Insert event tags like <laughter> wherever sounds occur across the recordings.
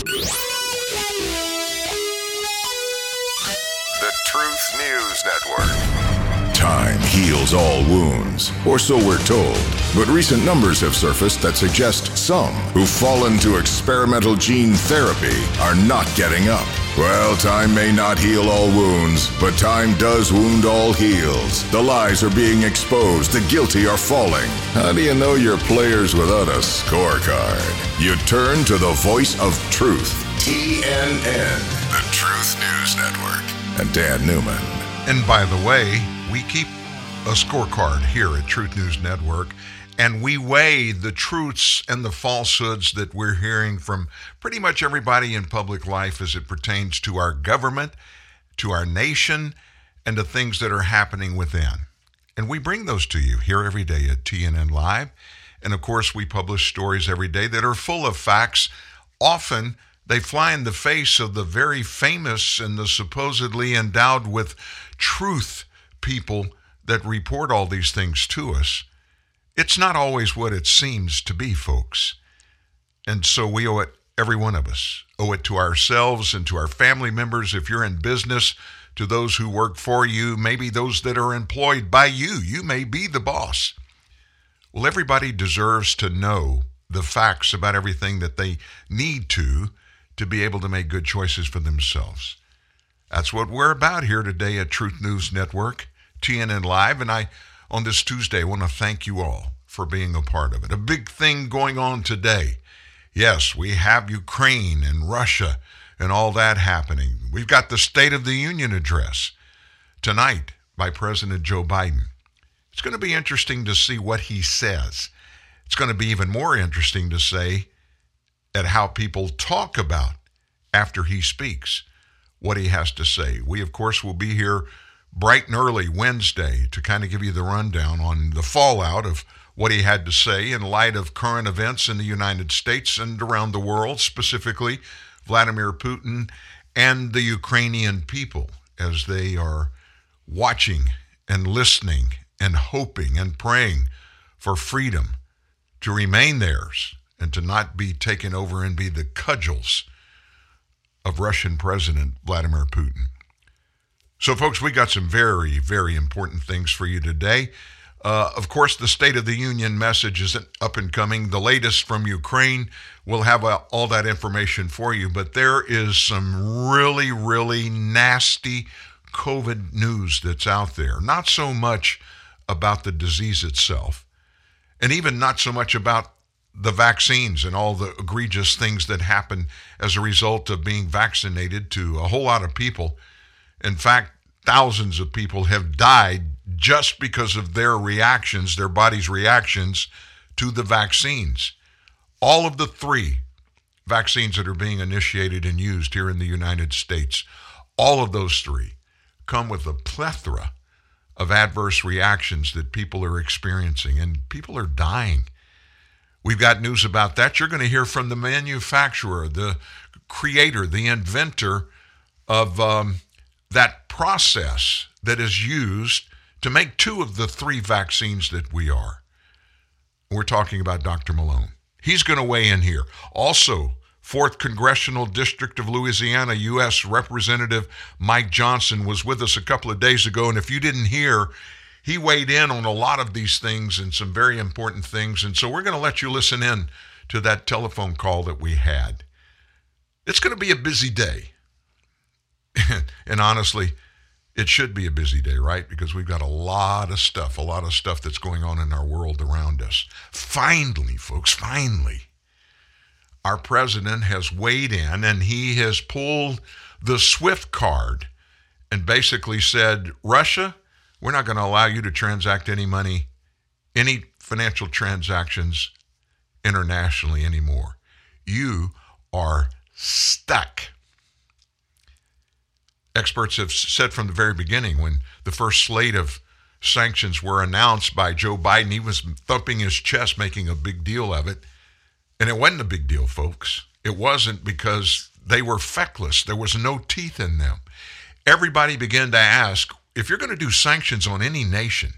The Truth News Network. Time heels all wounds, or so we're told. But recent numbers have surfaced that suggest some who've fallen to experimental gene therapy are not getting up. Well, time may not heal all wounds, but time does wound all heals. The lies are being exposed, the guilty are falling. How do you know your players without a scorecard? You turn to the voice of truth. TNN, the Truth News Network, and Dan Newman. And by the way, we keep a scorecard here at Truth News Network, and we weigh the truths and the falsehoods that we're hearing from pretty much everybody in public life as it pertains to our government, to our nation, and to things that are happening within. And we bring those to you here every day at TNN Live. And of course, we publish stories every day that are full of facts. Often, they fly in the face of the very famous and the supposedly endowed with truth people that report all these things to us, it's not always what it seems to be, folks. And so we owe it, every one of us, owe it to ourselves and to our family members. If you're in business, to those who work for you, maybe those that are employed by you. You may be the boss. Well, everybody deserves to know the facts about everything that they need to to be able to make good choices for themselves. That's what we're about here today at Truth News Network. TNN Live. And I, on this Tuesday, want to thank you all for being a part of it. A big thing going on today. Yes, we have Ukraine and Russia and all that happening. We've got the State of the Union address tonight by President Joe Biden. It's going to be interesting to see what he says. It's going to be even more interesting to say at how people talk about after he speaks what he has to say. We, of course, will be here bright and early Wednesday to kind of give you the rundown on the fallout of what he had to say in light of current events in the United States and around the world, specifically Vladimir Putin and the Ukrainian people as they are watching and listening and hoping and praying for freedom to remain theirs and to not be taken over and be the cudgels of Russian President Vladimir Putin. So, folks, we got some very, very important things for you today. Uh, of course, the State of the Union message is up and coming. The latest from Ukraine. We'll have uh, all that information for you. But there is some really, really nasty COVID news that's out there. Not so much about the disease itself, and even not so much about the vaccines and all the egregious things that happen as a result of being vaccinated to a whole lot of people. In fact, thousands of people have died just because of their reactions, their body's reactions to the vaccines. All of the three vaccines that are being initiated and used here in the United States, all of those three come with a plethora of adverse reactions that people are experiencing, and people are dying. We've got news about that. You're going to hear from the manufacturer, the creator, the inventor of um, that process that is used to make two of the three vaccines that we are. We're talking about Dr. Malone. He's going to weigh in here. Also, 4th Congressional District of Louisiana, U.S. Representative Mike Johnson was with us a couple of days ago. And if you didn't hear, he weighed in on a lot of these things and some very important things. And so we're going to let you listen in to that telephone call that we had. It's going to be a busy day. <laughs> and honestly, it should be a busy day, right? Because we've got a lot of stuff, a lot of stuff that's going on in our world around us. Finally, folks, finally, our president has weighed in and he has pulled the SWIFT card and basically said, Russia, we're not going to allow you to transact any money, any financial transactions internationally anymore. You are stuck. Experts have said from the very beginning when the first slate of sanctions were announced by Joe Biden, he was thumping his chest, making a big deal of it. And it wasn't a big deal, folks. It wasn't because they were feckless, there was no teeth in them. Everybody began to ask if you're going to do sanctions on any nation,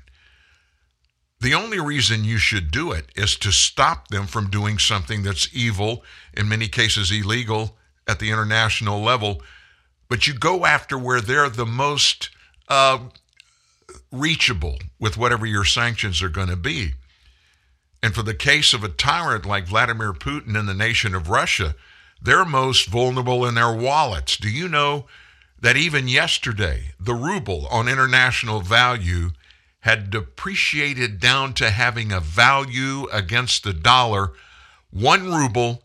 the only reason you should do it is to stop them from doing something that's evil, in many cases illegal, at the international level, but you go after where they're the most uh, reachable with whatever your sanctions are going to be. And for the case of a tyrant like Vladimir Putin and the nation of Russia, they're most vulnerable in their wallets. Do you know that even yesterday, the ruble on international value had depreciated down to having a value against the dollar, one ruble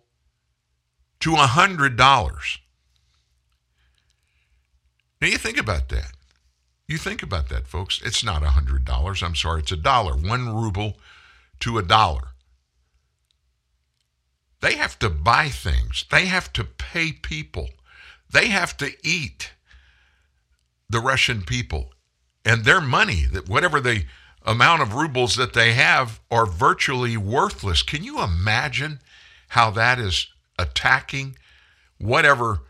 to a hundred dollars. Now you think about that. You think about that, folks. It's not a hundred dollars. I'm sorry, it's a dollar. One ruble to a dollar. They have to buy things. They have to pay people. They have to eat the Russian people. And their money, that whatever the amount of rubles that they have, are virtually worthless. Can you imagine how that is attacking whatever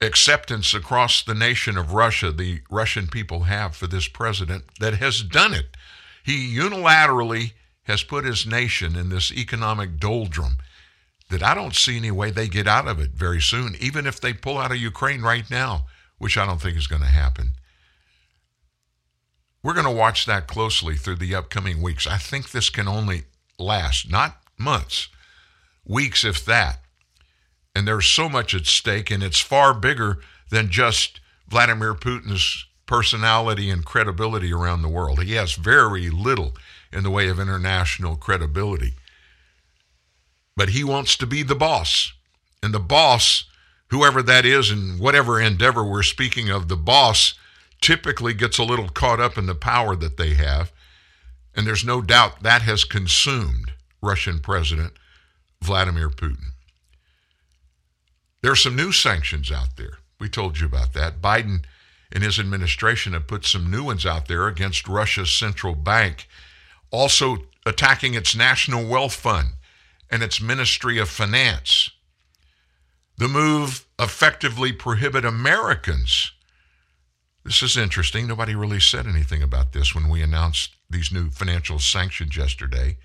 acceptance across the nation of Russia the Russian people have for this president that has done it? He unilaterally has put his nation in this economic doldrum that I don't see any way they get out of it very soon, even if they pull out of Ukraine right now, which I don't think is going to happen. We're going to watch that closely through the upcoming weeks. I think this can only last, not months, weeks, if that. And there's so much at stake, and it's far bigger than just Vladimir Putin's personality and credibility around the world. He has very little in the way of international credibility. But he wants to be the boss. And the boss, whoever that is, and whatever endeavor we're speaking of, the boss typically gets a little caught up in the power that they have. And there's no doubt that has consumed Russian President Vladimir Putin. There are some new sanctions out there. We told you about that. Biden and his administration have put some new ones out there against Russia's central bank also attacking its National Wealth Fund and its Ministry of Finance. The move effectively prohibit Americans. This is interesting. Nobody really said anything about this when we announced these new financial sanctions yesterday.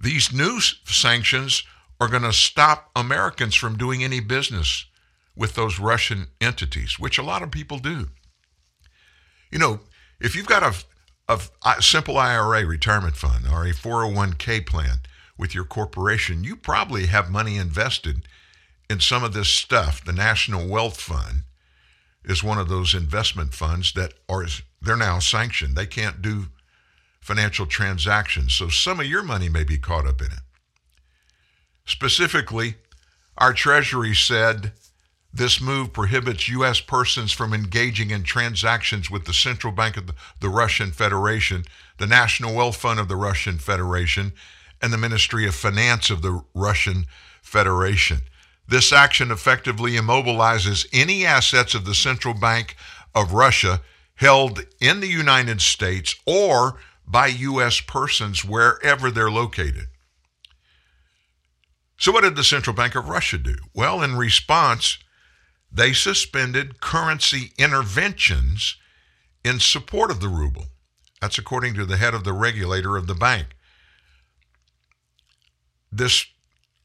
These new sanctions are going to stop Americans from doing any business with those Russian entities, which a lot of people do. You know, if you've got a Uh, a simple IRA retirement fund or a 401k plan with your corporation, you probably have money invested in some of this stuff. The National Wealth Fund is one of those investment funds that are they're now sanctioned. They can't do financial transactions. So some of your money may be caught up in it. Specifically, our Treasury said this move prohibits U.S. persons from engaging in transactions with the Central Bank of the, Russian Federation, the National Wealth Fund of the Russian Federation, and the Ministry of Finance of the Russian Federation. This action effectively immobilizes any assets of the Central Bank of Russia held in the United States or by U.S. persons wherever they're located. So, what did the Central Bank of Russia do? Well, in response, they suspended currency interventions in support of the ruble. That's according to the head of the regulator of the bank. This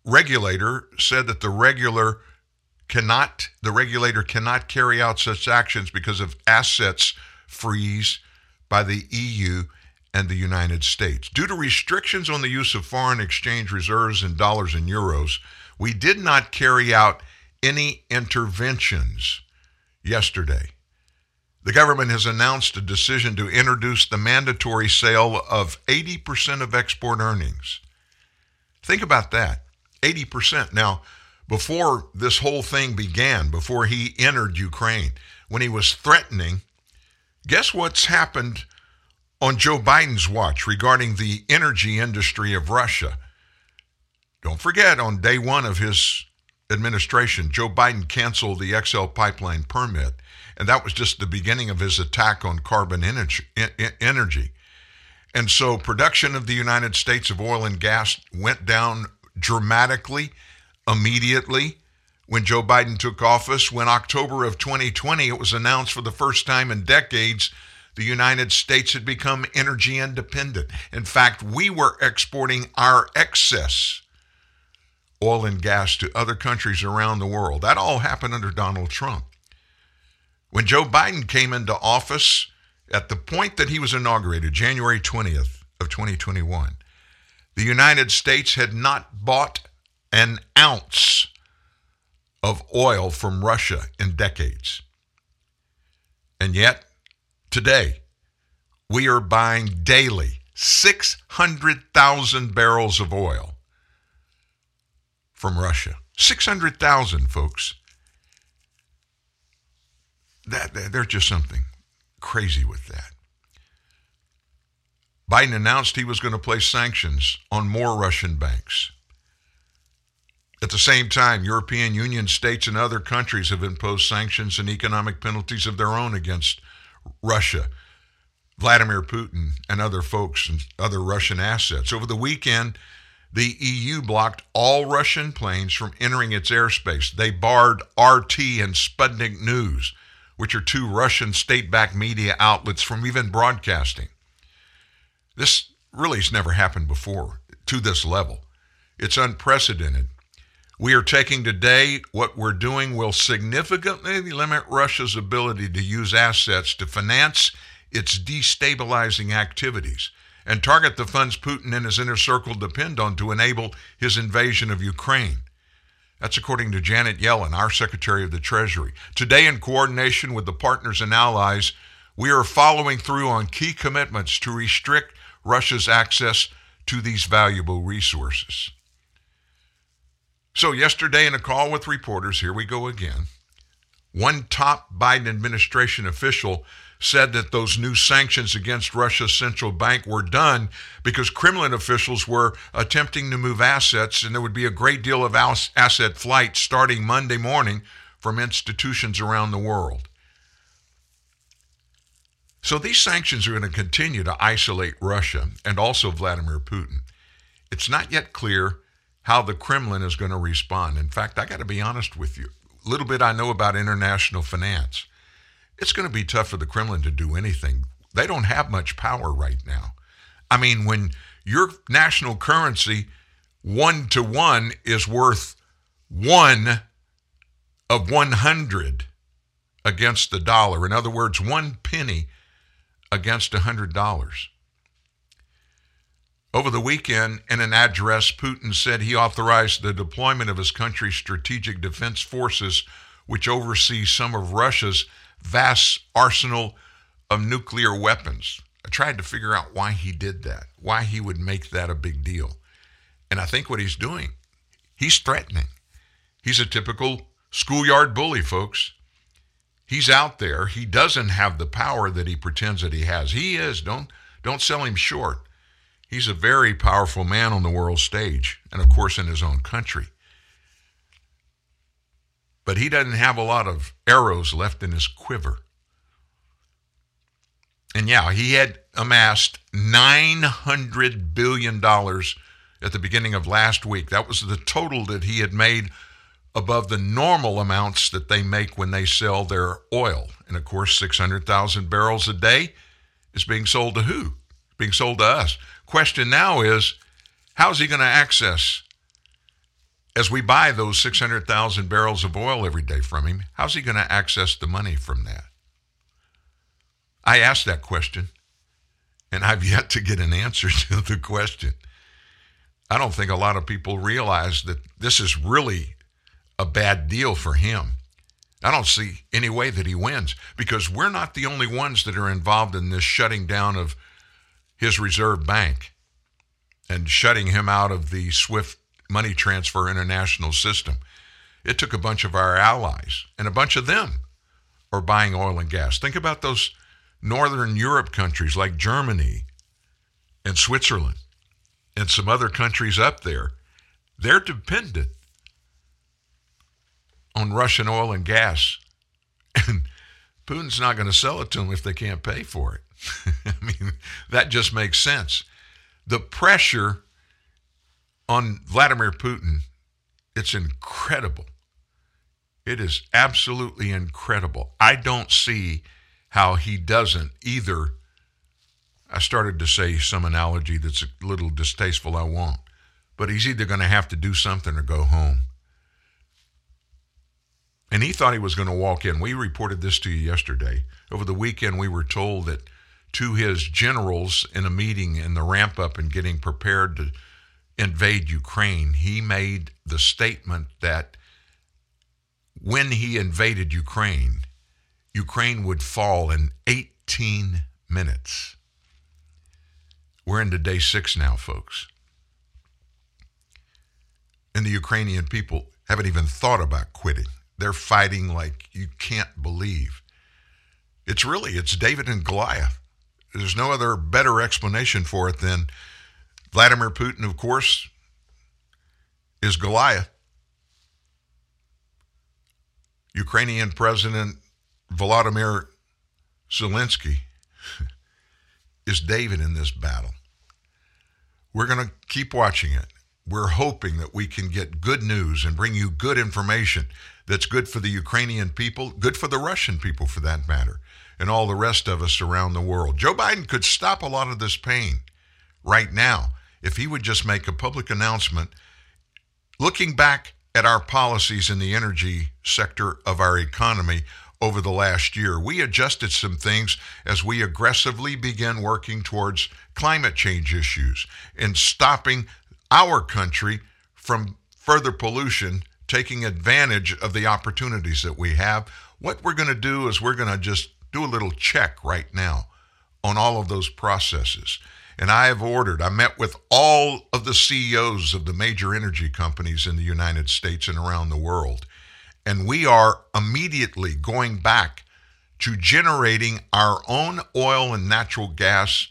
regulator said that the regular cannot the regulator cannot carry out such actions because of assets freeze by the EU and the United States. Due to restrictions on the use of foreign exchange reserves in dollars and euros, we did not carry out any interventions yesterday. The government has announced a decision to introduce the mandatory sale of 80% of export earnings. Think about that 80%. Now, before this whole thing began, before he entered Ukraine, when he was threatening, guess what's happened on Joe Biden's watch regarding the energy industry of Russia? Don't forget, on day one of his administration, Joe Biden canceled the XL pipeline permit, and that was just the beginning of his attack on carbon energy. And so production of the United States of oil and gas went down dramatically immediately when Joe Biden took office. When October of 2020, it was announced for the first time in decades the United States had become energy independent. In fact, we were exporting our excess oil and gas to other countries around the world. That all happened under Donald Trump. When Joe Biden came into office, at the point that he was inaugurated, January 20th of 2021, the United States had not bought an ounce of oil from Russia in decades. And yet, today, we are buying daily 600,000 barrels of oil from Russia. 600,000, folks. That, that, there's just something crazy with that. Biden announced he was going to place sanctions on more Russian banks. At the same time, European Union states and other countries have imposed sanctions and economic penalties of their own against Russia, Vladimir Putin, and other folks and other Russian assets. Over the weekend, the EU blocked all Russian planes from entering its airspace. They barred RT and Sputnik News, which are two Russian state backed media outlets, from even broadcasting. This really has never happened before to this level. It's unprecedented. We are taking today what we're doing will significantly limit Russia's ability to use assets to finance its destabilizing activities and target the funds Putin and his inner circle depend on to enable his invasion of Ukraine. That's according to Janet Yellen, our Secretary of the Treasury. Today, in coordination with the partners and allies, we are following through on key commitments to restrict Russia's access to these valuable resources. So, yesterday, in a call with reporters, here we go again. One top Biden administration official said that those new sanctions against Russia's central bank were done because Kremlin officials were attempting to move assets, and there would be a great deal of asset flight starting Monday morning from institutions around the world. So these sanctions are going to continue to isolate Russia and also Vladimir Putin. It's not yet clear how the Kremlin is going to respond. In fact, I got to be honest with you. A little bit I know about international finance. It's going to be tough for the Kremlin to do anything. They don't have much power right now. I mean, when your national currency one to one is worth one of 100 against the dollar, in other words, one penny against a $100. Over the weekend, in an address, Putin said he authorized the deployment of his country's strategic defense forces, which oversee some of Russia's vast arsenal of nuclear weapons. I tried to figure out why he did that, why he would make that a big deal. And I think what he's doing, he's threatening. He's a typical schoolyard bully, folks. He's out there. He doesn't have the power that he pretends that he has. He is. Don't don't sell him short. He's a very powerful man on the world stage, and of course in his own country. But he doesn't have a lot of arrows left in his quiver. And yeah, he had amassed $900 billion at the beginning of last week. That was the total that he had made above the normal amounts that they make when they sell their oil. And of course, 600,000 barrels a day is being sold to who? Being sold to us. Question now is how's he going to access, as we buy those 600,000 barrels of oil every day from him, how's he going to access the money from that? I asked that question, and I've <laughs> yet to get an answer <laughs> to the question. I don't think a lot of people realize that this is really a bad deal for him. I don't see any way that he wins because we're not the only ones that are involved in this shutting down of his reserve bank and shutting him out of the SWIFT money transfer international system. It took a bunch of our allies, and a bunch of them are buying oil and gas. Think about those Northern Europe countries like Germany and Switzerland and some other countries up there. They're dependent on Russian oil and gas. And Putin's not going to sell it to them if they can't pay for it. <laughs> I mean, that just makes sense. The pressure on Vladimir Putin, it's incredible. It is absolutely incredible. I don't see how he doesn't either. I started to say some analogy that's a little distasteful, I won't. but he's either going to have to do something or go home. And he thought he was going to walk in. We reported this to you yesterday. Over the weekend, we were told that to his generals in a meeting in the ramp up and getting prepared to invade Ukraine, he made the statement that when he invaded Ukraine, Ukraine would fall in 18 minutes. We're into day six now, folks. And the Ukrainian people haven't even thought about quitting. They're fighting like you can't believe. It's really, it's David and Goliath. There's no other better explanation for it than Vladimir Putin, of course, is Goliath. Ukrainian President Volodymyr Zelensky <laughs> is David in this battle. We're going to keep watching it. We're hoping that we can get good news and bring you good information that's good for the Ukrainian people, good for the Russian people for that matter, and all the rest of us around the world. Joe Biden could stop a lot of this pain right now if he would just make a public announcement looking back at our policies in the energy sector of our economy over the last year. We adjusted some things as we aggressively began working towards climate change issues and stopping our country from further pollution, taking advantage of the opportunities that we have. What we're going to do is we're going to just do a little check right now on all of those processes. And I have ordered, I met with all of the CEOs of the major energy companies in the United States and around the world. And we are immediately going back to generating our own oil and natural gas.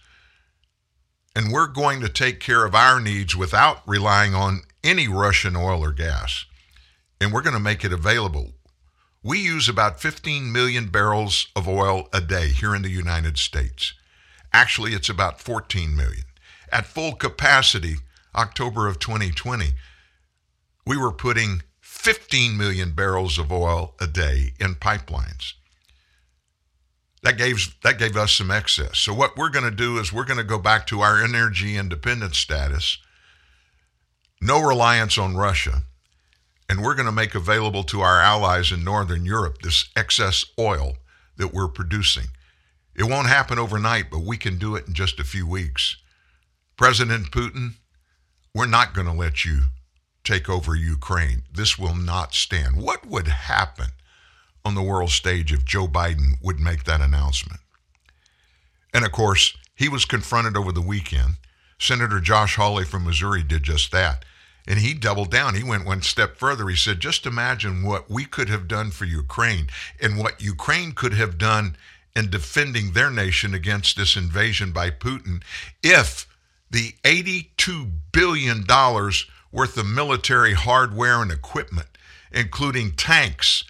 And we're going to take care of our needs without relying on any Russian oil or gas. And we're going to make it available. We use about 15 million barrels of oil a day here in the United States. Actually, it's about 14 million. At full capacity, October of 2020, we were putting 15 million barrels of oil a day in pipelines. That gave, that gave us some excess. So, what we're going to do is we're going to go back to our energy independent status, no reliance on Russia, and we're going to make available to our allies in Northern Europe this excess oil that we're producing. It won't happen overnight, but we can do it in just a few weeks. President Putin, we're not going to let you take over Ukraine. This will not stand. What would happen on the world stage if Joe Biden would make that announcement? And of course, he was confronted over the weekend. Senator Josh Hawley from Missouri did just that. And he doubled down. He went one step further. He said, just imagine what we could have done for Ukraine and what Ukraine could have done in defending their nation against this invasion by Putin if the $82 billion worth of military hardware and equipment, including tanks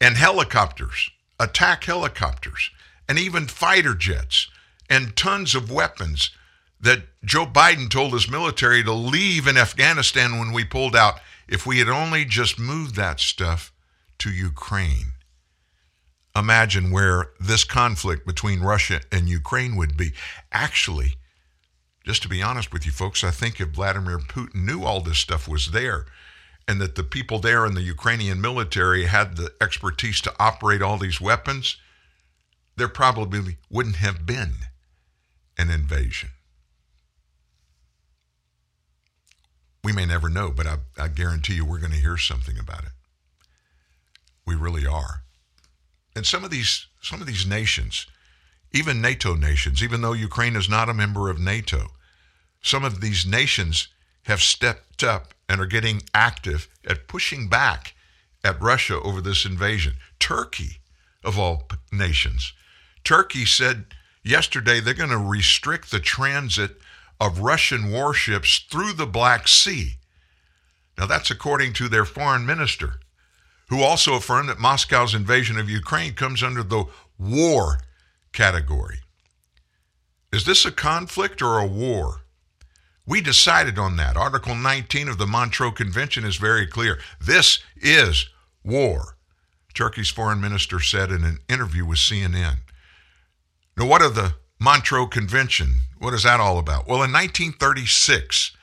and helicopters, attack helicopters, and even fighter jets, and tons of weapons that Joe Biden told his military to leave in Afghanistan when we pulled out. If we had only just moved that stuff to Ukraine, imagine where this conflict between Russia and Ukraine would be. Actually, just to be honest with you folks, I think if Vladimir Putin knew all this stuff was there and that the people there in the Ukrainian military had the expertise to operate all these weapons, there probably wouldn't have been an invasion. We may never know, but I, I guarantee you we're going to hear something about it. We really are. And some of these some of these nations, even NATO nations, even though Ukraine is not a member of NATO, some of these nations have stepped up and are getting active at pushing back at Russia over this invasion. Turkey, of all nations, Turkey said yesterday they're going to restrict the transit of Russian warships through the Black Sea. Now, that's according to their foreign minister, who also affirmed that Moscow's invasion of Ukraine comes under the war category. Is this a conflict or a war? We decided on that. Article 19 of the Montreux Convention is very clear. This is war, Turkey's foreign minister said in an interview with CNN. Now, what are the Montreux Convention? What is that all about? Well, in 1936,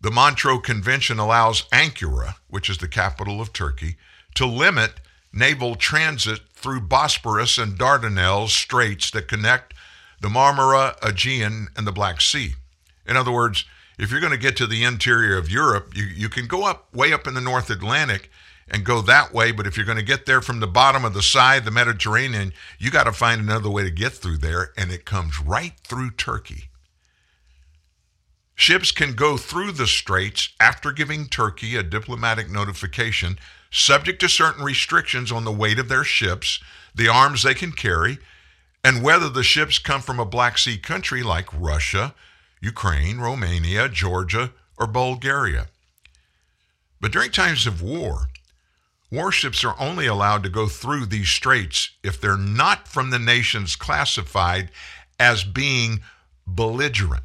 The Montreux Convention allows Ankara, which is the capital of Turkey, to limit naval transit through Bosporus and Dardanelles straits that connect the Marmara, Aegean, and the Black Sea. In other words, if you're going to get to the interior of Europe, you, you can go up way up in the North Atlantic and go that way. But if you're going to get there from the bottom of the side, the Mediterranean, you got to find another way to get through there. And it comes right through Turkey. Ships can go through the straits after giving Turkey a diplomatic notification, subject to certain restrictions on the weight of their ships, the arms they can carry, and whether the ships come from a Black Sea country like Russia, Ukraine, Romania, Georgia, or Bulgaria. But during times of war, warships are only allowed to go through these straits if they're not from the nations classified as being belligerent.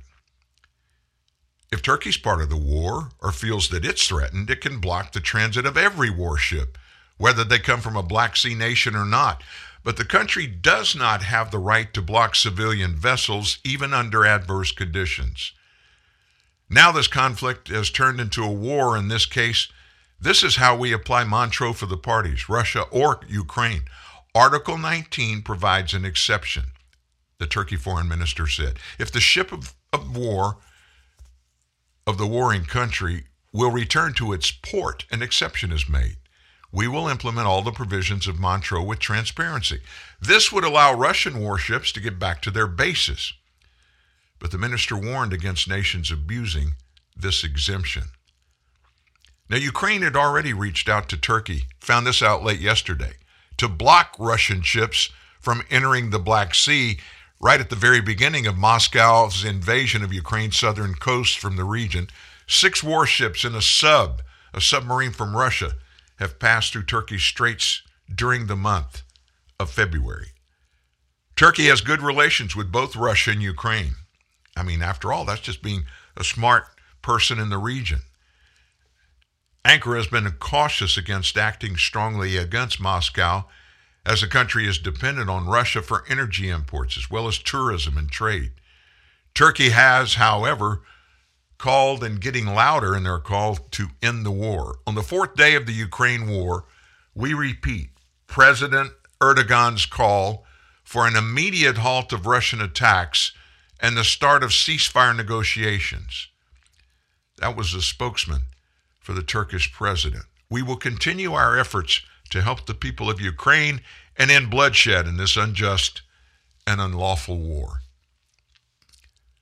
If Turkey's part of the war or feels that it's threatened, it can block the transit of every warship, whether they come from a Black Sea nation or not. But the country does not have the right to block civilian vessels, even under adverse conditions. Now, this conflict has turned into a war in this case. This is how we apply Montreux for the parties, Russia or Ukraine. Article 19 provides an exception, the Turkey foreign minister said. If the ship of, of war of the warring country will return to its port, an exception is made we will implement all the provisions of Montreux with transparency. This would allow Russian warships to get back to their bases. But the minister warned against nations abusing this exemption. Now, Ukraine had already reached out to Turkey, found this out late yesterday, to block Russian ships from entering the Black Sea right at the very beginning of Moscow's invasion of Ukraine's southern coast from the region. Six warships and a sub, a submarine from Russia, have passed through Turkey's straits during the month of February. Turkey has good relations with both Russia and Ukraine. I mean, after all, that's just being a smart person in the region. Ankara has been cautious against acting strongly against Moscow as the country is dependent on Russia for energy imports as well as tourism and trade. Turkey has, however, called and getting louder in their call to end the war. On the fourth day of the Ukraine war, we repeat President Erdogan's call for an immediate halt of Russian attacks and the start of ceasefire negotiations. That was the spokesman for the Turkish president. We will continue our efforts to help the people of Ukraine and end bloodshed in this unjust and unlawful war.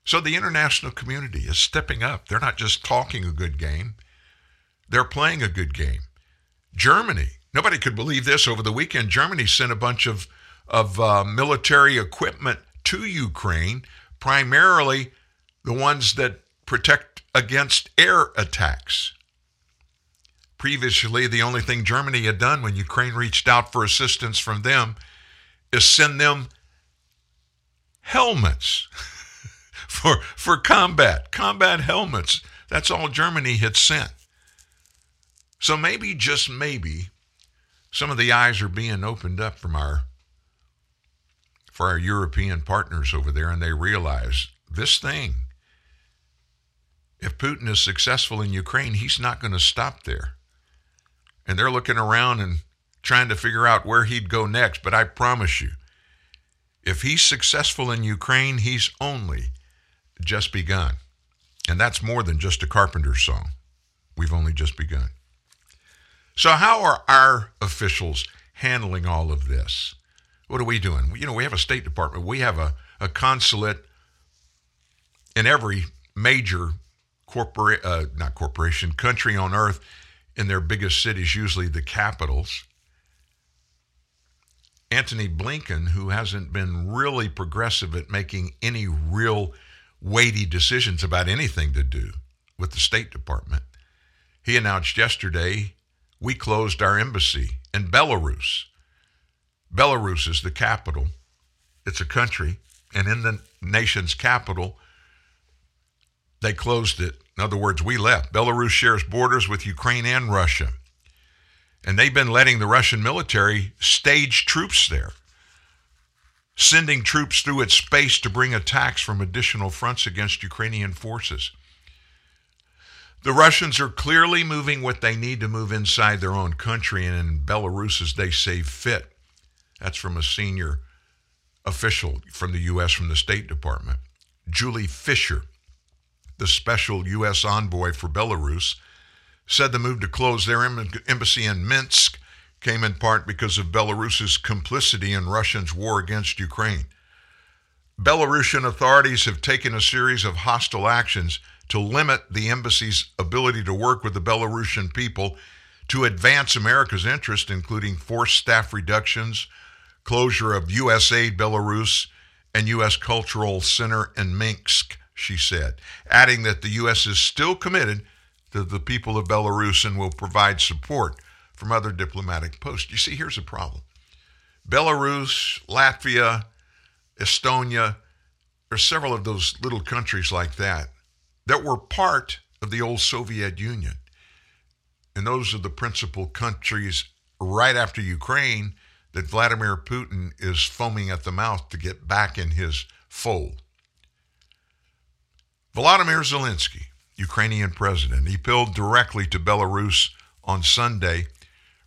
So the international community is stepping up. They're not just talking a good game, they're playing a good game. Germany, nobody could believe this over the weekend. Germany sent a bunch of, of uh, military equipment to Ukraine, primarily the ones that protect against air attacks. Previously, the only thing Germany had done when Ukraine reached out for assistance from them is send them helmets. <laughs> for, for combat, combat helmets. That's all Germany had sent. So maybe, just maybe, some of the eyes are being opened up from our for our European partners over there, and they realize this thing. If Putin is successful in Ukraine, he's not going to stop there. And they're looking around and trying to figure out where he'd go next. But I promise you, if he's successful in Ukraine, he's only just begun. And that's more than just a carpenter song. We've only just begun. So, how are our officials handling all of this? What are we doing? You know, we have a State Department, we have a, a consulate in every major corporate, uh, not corporation, country on earth in their biggest cities, usually the capitals. Antony Blinken, who hasn't been really progressive at making any real weighty decisions about anything to do with the State Department. He announced yesterday we closed our embassy in Belarus. Belarus is the capital, it's a country, and in the nation's capital, they closed it. In other words, we left. Belarus shares borders with Ukraine and Russia. And they've been letting the Russian military stage troops there sending troops through its space to bring attacks from additional fronts against Ukrainian forces. The Russians are clearly moving what they need to move inside their own country and in Belarus as they say fit. That's from a senior official from the U.S. from the State Department. Julie Fisher, the special U.S. envoy for Belarus, said the move to close their embassy in Minsk came in part because of Belarus's complicity in Russia's war against Ukraine. Belarusian authorities have taken a series of hostile actions to limit the embassy's ability to work with the Belarusian people to advance America's interest, including forced staff reductions, closure of U.S. aid Belarus, and U.S. Cultural Center in Minsk, she said, adding that the U.S. is still committed to the people of Belarus and will provide support from other diplomatic posts. You see, here's the problem Belarus, Latvia, Estonia, there are several of those little countries like that that were part of the old Soviet Union. And those are the principal countries right after Ukraine that Vladimir Putin is foaming at the mouth to get back in his fold. Volodymyr Zelensky, Ukrainian president, he appealed directly to Belarus on Sunday,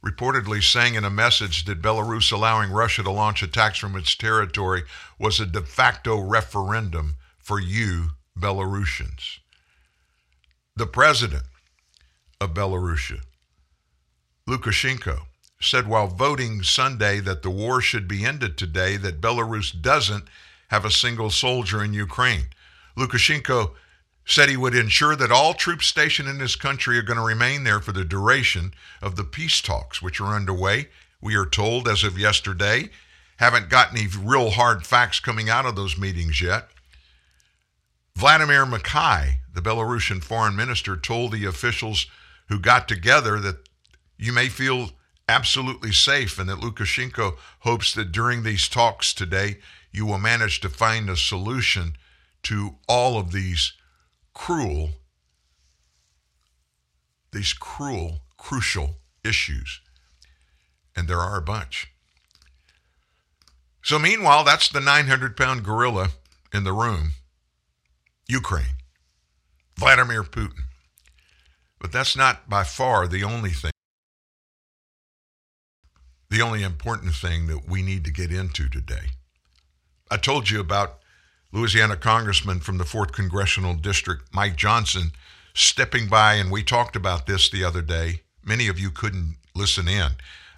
reportedly saying in a message that Belarus allowing Russia to launch attacks from its territory was a de facto referendum for you, Belarusians the president of Belarus, Lukashenko, said while voting Sunday that the war should be ended today, that Belarus doesn't have a single soldier in Ukraine. Lukashenko said he would ensure that all troops stationed in his country are going to remain there for the duration of the peace talks, which are underway. We are told as of yesterday, haven't got any real hard facts coming out of those meetings yet. Vladimir Makei, the Belarusian foreign minister, told the officials who got together that you may feel absolutely safe and that Lukashenko hopes that during these talks today you will manage to find a solution to all of these cruel these cruel crucial issues and there are a bunch so meanwhile that's the 900 pound gorilla in the room Ukraine, Vladimir Putin. But that's not by far the only thing, the only important thing that we need to get into today. I told you about Louisiana Congressman from the 4th Congressional District, Mike Johnson, stepping by, and we talked about this the other day. Many of you couldn't listen in.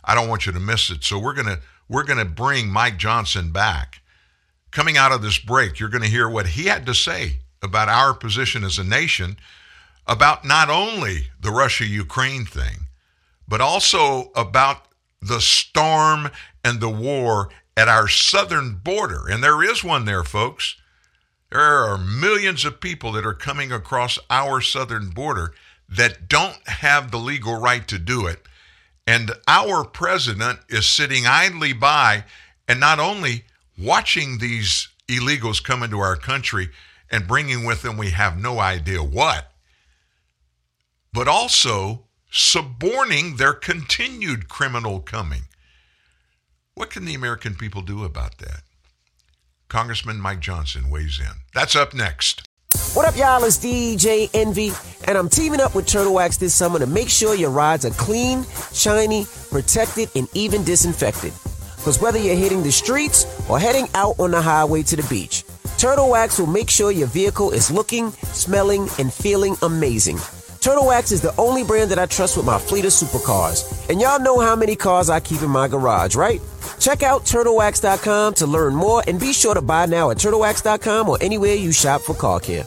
I don't want you to miss it. So we're going to we're to bring Mike Johnson back. Coming out of this break, you're going to hear what he had to say about our position as a nation about not only the Russia Ukraine thing, but also about the storm and the war at our southern border. And there is one there, folks. There are millions of people that are coming across our southern border that don't have the legal right to do it. And our president is sitting idly by and not only watching these illegals come into our country, and bringing with them we have no idea what, but also suborning their continued criminal coming. What can the American people do about that? Congressman Mike Johnson weighs in. That's up next. What up, y'all? It's DJ Envy, and I'm teaming up with Turtle Wax this summer to make sure your rides are clean, shiny, protected, and even disinfected. Because whether you're hitting the streets or heading out on the highway to the beach, Turtle Wax will make sure your vehicle is looking, smelling, and feeling amazing. Turtle Wax is the only brand that I trust with my fleet of supercars. And y'all know how many cars I keep in my garage, right? Check out turtlewax.com to learn more and be sure to buy now at turtlewax.com or anywhere you shop for car care.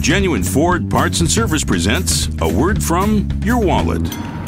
Genuine Ford Parts and Service presents a word from your wallet.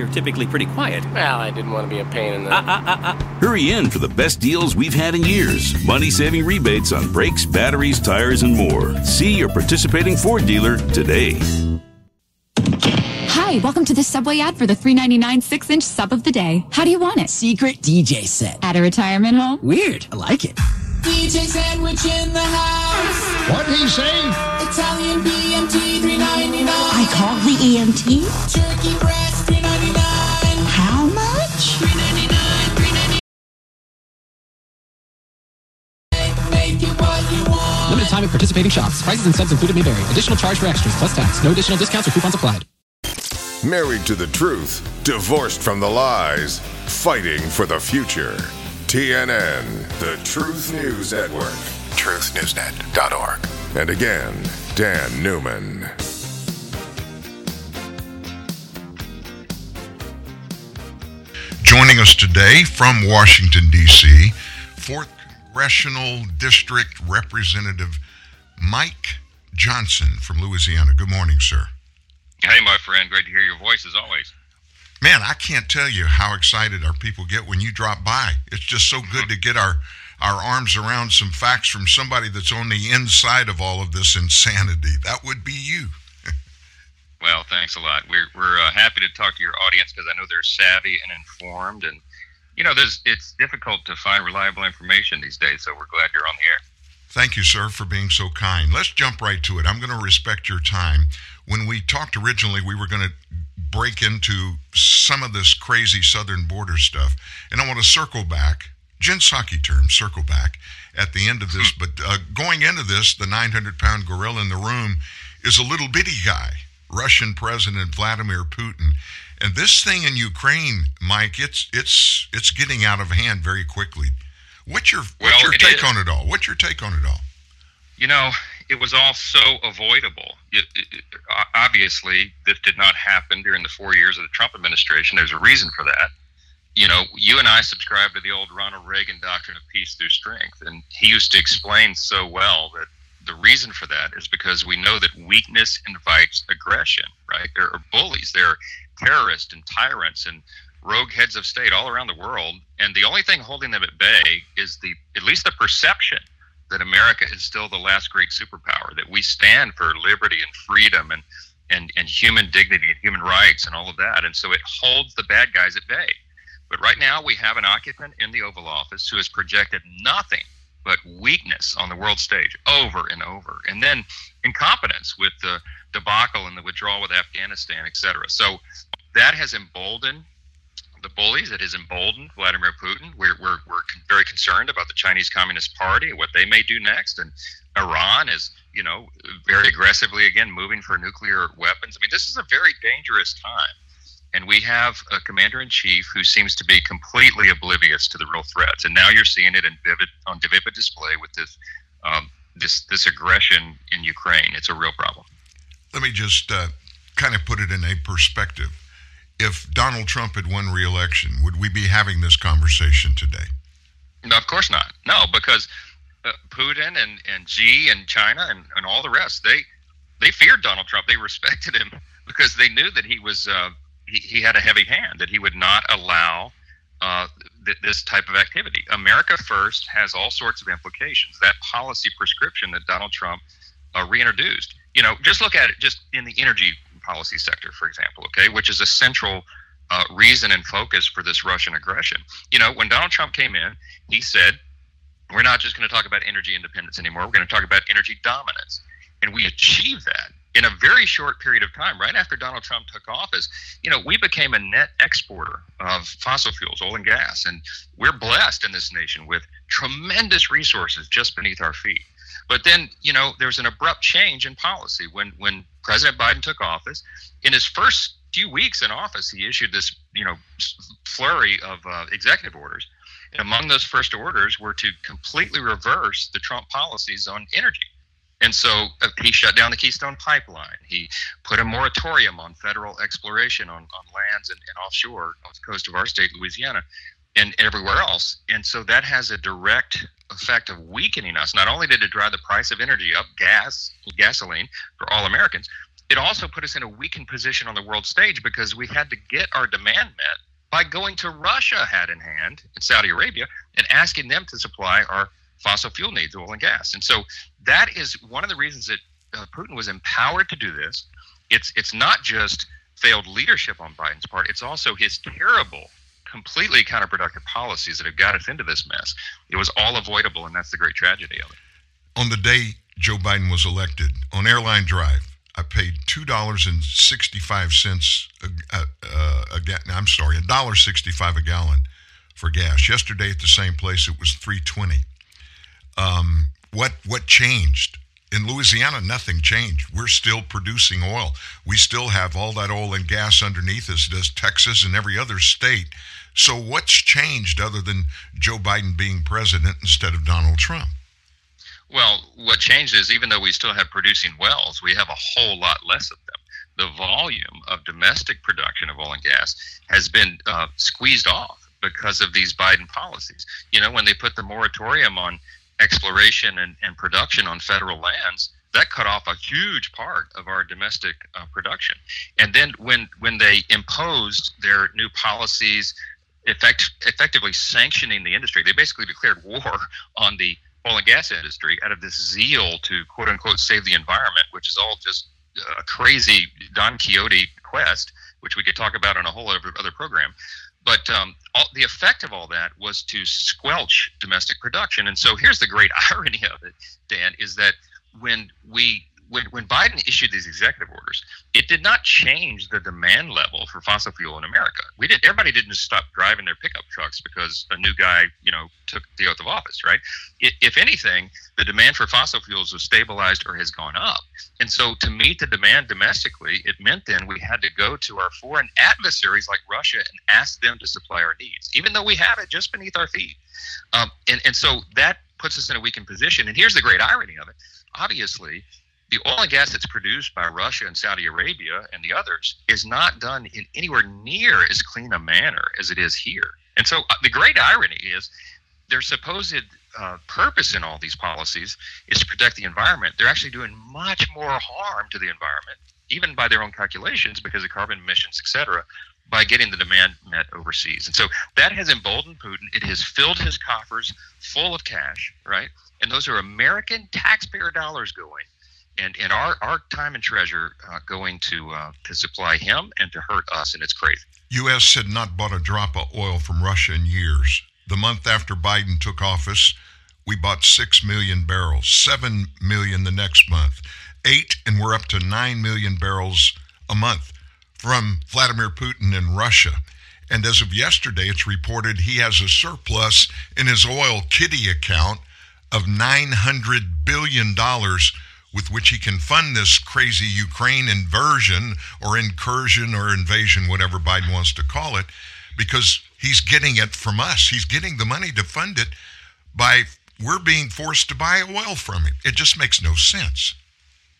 you're typically pretty quiet. Well, I didn't want to be a pain in the. Ah, ah, ah. Hurry in for the best deals we've had in years. Money saving rebates on brakes, batteries, tires, and more. See your participating Ford dealer today. Hi, welcome to the Subway ad for the $3.99 six inch sub of the day. How do you want it? Secret DJ set. At a retirement home? Weird. I like it. DJ sandwich in the house. What'd he say? Italian BMT $3.99. I call the EMT. Turkey breast time at participating shops. Prices and subs included may vary. Additional charge for extras plus tax. No additional discounts or coupons applied. Married to the truth, divorced from the lies, fighting for the future. TNN, the Truth News Network. TruthNewsNet.org. And again, Dan Newman. Joining us today from Washington, D.C., 4th Congressional District Representative Mike Johnson from Louisiana. Good morning, sir. Hey, my friend. Great to hear your voice as always. Man, I can't tell you how excited our people get when you drop by. It's just so good to get our our arms around some facts from somebody that's on the inside of all of this insanity. That would be you. <laughs> well, thanks a lot. We're we're uh, happy to talk to your audience because I know they're savvy and informed, and you know, there's it's difficult to find reliable information these days. So we're glad you're on the air. Thank you, sir, for being so kind. Let's jump right to it. I'm going to respect your time. When we talked originally, we were going to break into some of this crazy southern border stuff, and I want to circle back. Jen Psaki term, circle back at the end of this. But uh, going into this, the 900 pound gorilla in the room is a little bitty guy, Russian President Vladimir Putin. And this thing in Ukraine, Mike, it's it's it's getting out of hand very quickly. What's your what's well, your take is. on it all? What's your take on it all? You know, it was all so avoidable. It, it, obviously, this did not happen during the four years of the Trump administration. There's a reason for that. You know, you and I subscribe to the old Ronald Reagan doctrine of peace through strength, and he used to explain so well that the reason for that is because we know that weakness invites aggression, right? There are bullies, there are terrorists and tyrants and rogue heads of state all around the world, and the only thing holding them at bay is the at least the perception that America is still the last great superpower, that we stand for liberty and freedom and and, and human dignity and human rights and all of that. And so it holds the bad guys at bay. But right now we have an occupant in the Oval Office who has projected nothing but weakness on the world stage over and over. And then incompetence with the debacle and the withdrawal with Afghanistan, et cetera. So that has emboldened the bullies. It has emboldened Vladimir Putin. We're, we're, we're very concerned about the Chinese Communist Party and what they may do next. And Iran is, you know, very aggressively again moving for nuclear weapons. I mean, this is a very dangerous time. And we have a commander in chief who seems to be completely oblivious to the real threats. And now you're seeing it in vivid, on vivid display with this, um, this, this aggression in Ukraine. It's a real problem. Let me just uh, kind of put it in a perspective if Donald Trump had won re-election, would we be having this conversation today? No, of course not. No, because uh, Putin and, and Xi and China and, and all the rest, they they feared Donald Trump. They <laughs> respected him because they knew that he was uh, he, he had a heavy hand, that he would not allow uh, th- this type of activity. America First has all sorts of implications. That policy prescription that Donald Trump uh, reintroduced. You know, just look at it just in the energy policy sector, for example, okay, which is a central uh, reason and focus for this Russian aggression. You know, when Donald Trump came in, he said, we're not just going to talk about energy independence anymore. We're going to talk about energy dominance. And we achieved that in a very short period of time. Right after Donald Trump took office, you know, we became a net exporter of fossil fuels, oil and gas. And we're blessed in this nation with tremendous resources just beneath our feet. But then, you know, there was an abrupt change in policy when when President Biden took office. In his first few weeks in office, he issued this you know flurry of uh, executive orders. And among those first orders were to completely reverse the Trump policies on energy. And so uh, he shut down the Keystone Pipeline. He put a moratorium on federal exploration on, on lands and, and offshore off the coast of our state, Louisiana, and everywhere else. And so that has a direct effect of weakening us. Not only did it drive the price of energy up, gas, gasoline for all Americans, it also put us in a weakened position on the world stage because we had to get our demand met by going to Russia hat in hand and Saudi Arabia and asking them to supply our fossil fuel needs, oil and gas. And so that is one of the reasons that uh, Putin was empowered to do this. It's it's not just failed leadership on Biden's part; it's also his terrible, completely counterproductive policies that have got us into this mess. It was all avoidable, and that's the great tragedy of it. On the day Joe Biden was elected, on Airline Drive, I paid two dollars and sixty-five cents a, a, a, a ga- I'm sorry, a dollar sixty-five a gallon for gas. Yesterday at the same place, it was three twenty. Um, what what changed in Louisiana? Nothing changed. We're still producing oil. We still have all that oil and gas underneath us. Does Texas and every other state? So what's changed other than Joe Biden being president instead of Donald Trump? Well, what changed is even though we still have producing wells, we have a whole lot less of them. The volume of domestic production of oil and gas has been uh, squeezed off because of these Biden policies. You know, when they put the moratorium on exploration and, and production on federal lands, that cut off a huge part of our domestic uh, production. And then when when they imposed their new policies, effect, effectively sanctioning the industry, they basically declared war <laughs> on the oil and gas industry out of this zeal to quote unquote save the environment, which is all just a crazy Don Quixote quest, which we could talk about in a whole other, other program. But um, all, the effect of all that was to squelch domestic production. And so here's the great <laughs> irony of it, Dan, is that when we when, when Biden issued these executive orders, it did not change the demand level for fossil fuel in America. We did everybody didn't stop driving their pickup trucks because a new guy, you know, took the oath of office, right? It, if anything, the demand for fossil fuels was stabilized or has gone up. And so to meet the demand domestically, it meant then we had to go to our foreign adversaries like Russia and ask them to supply our needs, even though we have it just beneath our feet. Um, and, and so that puts us in a weakened position. And here's the great irony of it. Obviously, the oil and gas that's produced by Russia and Saudi Arabia and the others is not done in anywhere near as clean a manner as it is here. And so uh, the great irony is their supposed uh, purpose in all these policies is to protect the environment. They're actually doing much more harm to the environment, even by their own calculations, because of carbon emissions, et cetera, by getting the demand met overseas. And so that has emboldened Putin. It has filled his coffers full of cash, right? And those are American taxpayer dollars going and and our our time and treasure uh, going to uh, to supply him and to hurt us, and it's crazy. U.S. had not bought a drop of oil from Russia in years. The month after Biden took office, we bought six million barrels, seven million the next month, eight, and we're up to nine million barrels a month from Vladimir Putin in Russia. And as of yesterday, it's reported he has a surplus in his oil kitty account of $900 billion with which he can fund this crazy Ukraine inversion or incursion or invasion, whatever Biden wants to call it, because he's getting it from us. He's getting the money to fund it by we're being forced to buy oil from him. It just makes no sense.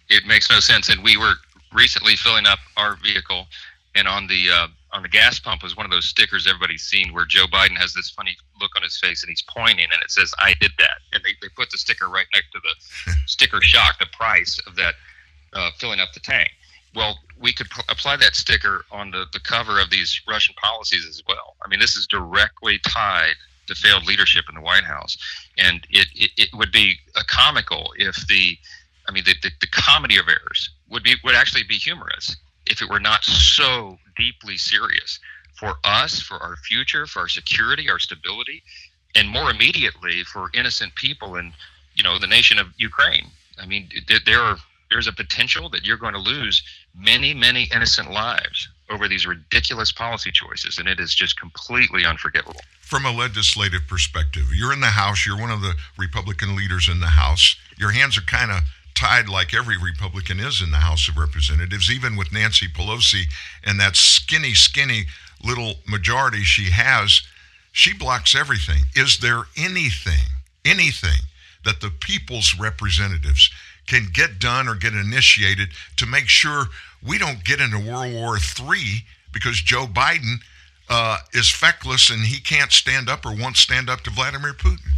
It makes no sense. And we were recently filling up our vehicle, and on the uh, on the gas pump was one of those stickers everybody's seen where Joe Biden has this funny look on his face and he's pointing and it says, I did that. And they, they put the sticker right next to the <laughs> sticker shock, the price of that uh, filling up the tank. Well, we could p- apply that sticker on the, the cover of these Russian policies as well. I mean, this is directly tied to failed leadership in the White House. And it, it, it would be a comical if the, I mean, the, the, the comedy of errors would be would actually be humorous if it were not so deeply serious for us, for our future, for our security, our stability, and more immediately for innocent people in, you know, the nation of Ukraine. I mean, there are there's a potential that you're going to lose many, many innocent lives over these ridiculous policy choices, and it is just completely unforgivable. From a legislative perspective, you're in the House, you're one of the Republican leaders in the House. Your hands are kind of tied like every Republican is in the House of Representatives, even with Nancy Pelosi and that skinny, skinny little majority she has, she blocks everything. Is there anything, anything that the people's representatives can get done or get initiated to make sure we don't get into World War III because Joe Biden uh, is feckless and he can't stand up or won't stand up to Vladimir Putin?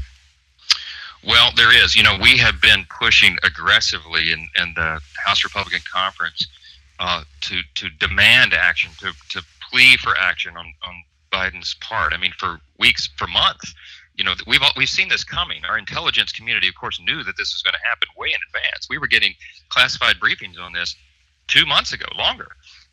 Well, there is. You know, we have been pushing aggressively in, in the House Republican Conference uh, to to demand action, to to plea for action on on Biden's part. I mean, for weeks, for months. You know, we've all, we've seen this coming. Our intelligence community, of course, knew that this was going to happen way in advance. We were getting classified briefings on this two months ago, longer.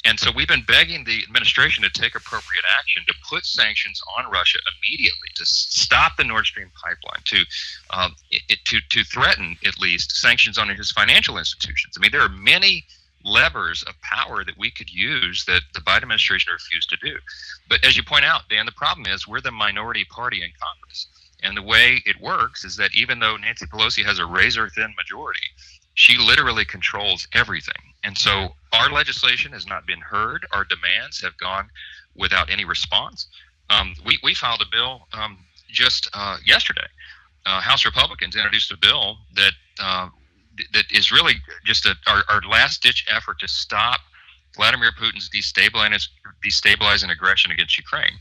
And so we've been begging the administration to take appropriate action to put sanctions on Russia immediately, to stop the Nord Stream pipeline, to um, it, to to threaten at least sanctions on his financial institutions. I mean, there are many levers of power that we could use that the Biden administration refused to do. But as you point out, Dan, the problem is we're the minority party in Congress. And the way it works is that even though Nancy Pelosi has a razor thin majority, she literally controls everything. And so our legislation has not been heard. Our demands have gone without any response. Um, we, we filed a bill um, just uh, yesterday. Uh, House Republicans introduced a bill that uh, that is really just a, our, our last ditch effort to stop Vladimir Putin's destabilizing, destabilizing aggression against Ukraine.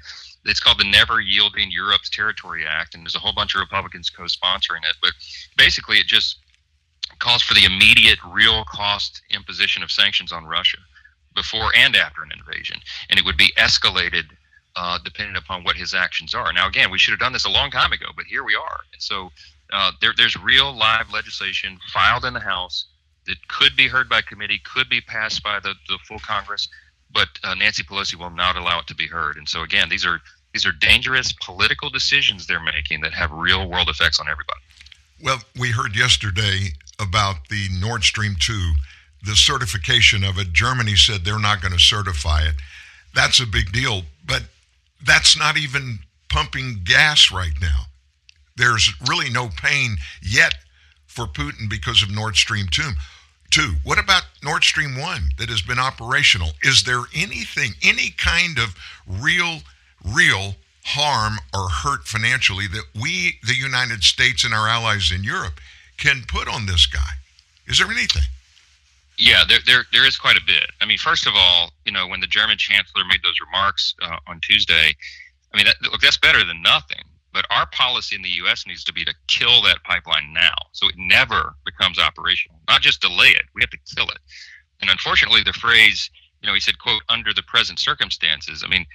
It's called the Never Yielding Europe's Territory Act, and there's a whole bunch of Republicans co sponsoring it. But basically, it just calls for the immediate, real cost imposition of sanctions on Russia before and after an invasion. And it would be escalated uh, depending upon what his actions are. Now, again, we should have done this a long time ago, but here we are. And so uh, there, there's real live legislation filed in the House that could be heard by committee, could be passed by the, the full Congress, but uh, Nancy Pelosi will not allow it to be heard. And so again, these are these are dangerous political decisions they're making that have real world effects on everybody. Well, we heard yesterday about the Nord Stream 2, the certification of it. Germany said they're not going to certify it. That's a big deal, but that's not even pumping gas right now. There's really no pain yet for Putin because of Nord Stream 2. Two, what about Nord Stream 1 that has been operational? Is there anything, any kind of real, real harm or hurt financially that we, the United States and our allies in Europe, can put on this guy? Is there anything? Yeah, there, there, there is quite a bit. I mean, first of all, you know, when the German chancellor made those remarks uh, on Tuesday, I mean, that, look, that's better than nothing. But our policy in the U.S. needs to be to kill that pipeline now, so it never becomes operational. Not just delay it; we have to kill it. And unfortunately, the phrase, you know, he said, "quote under the present circumstances." I mean,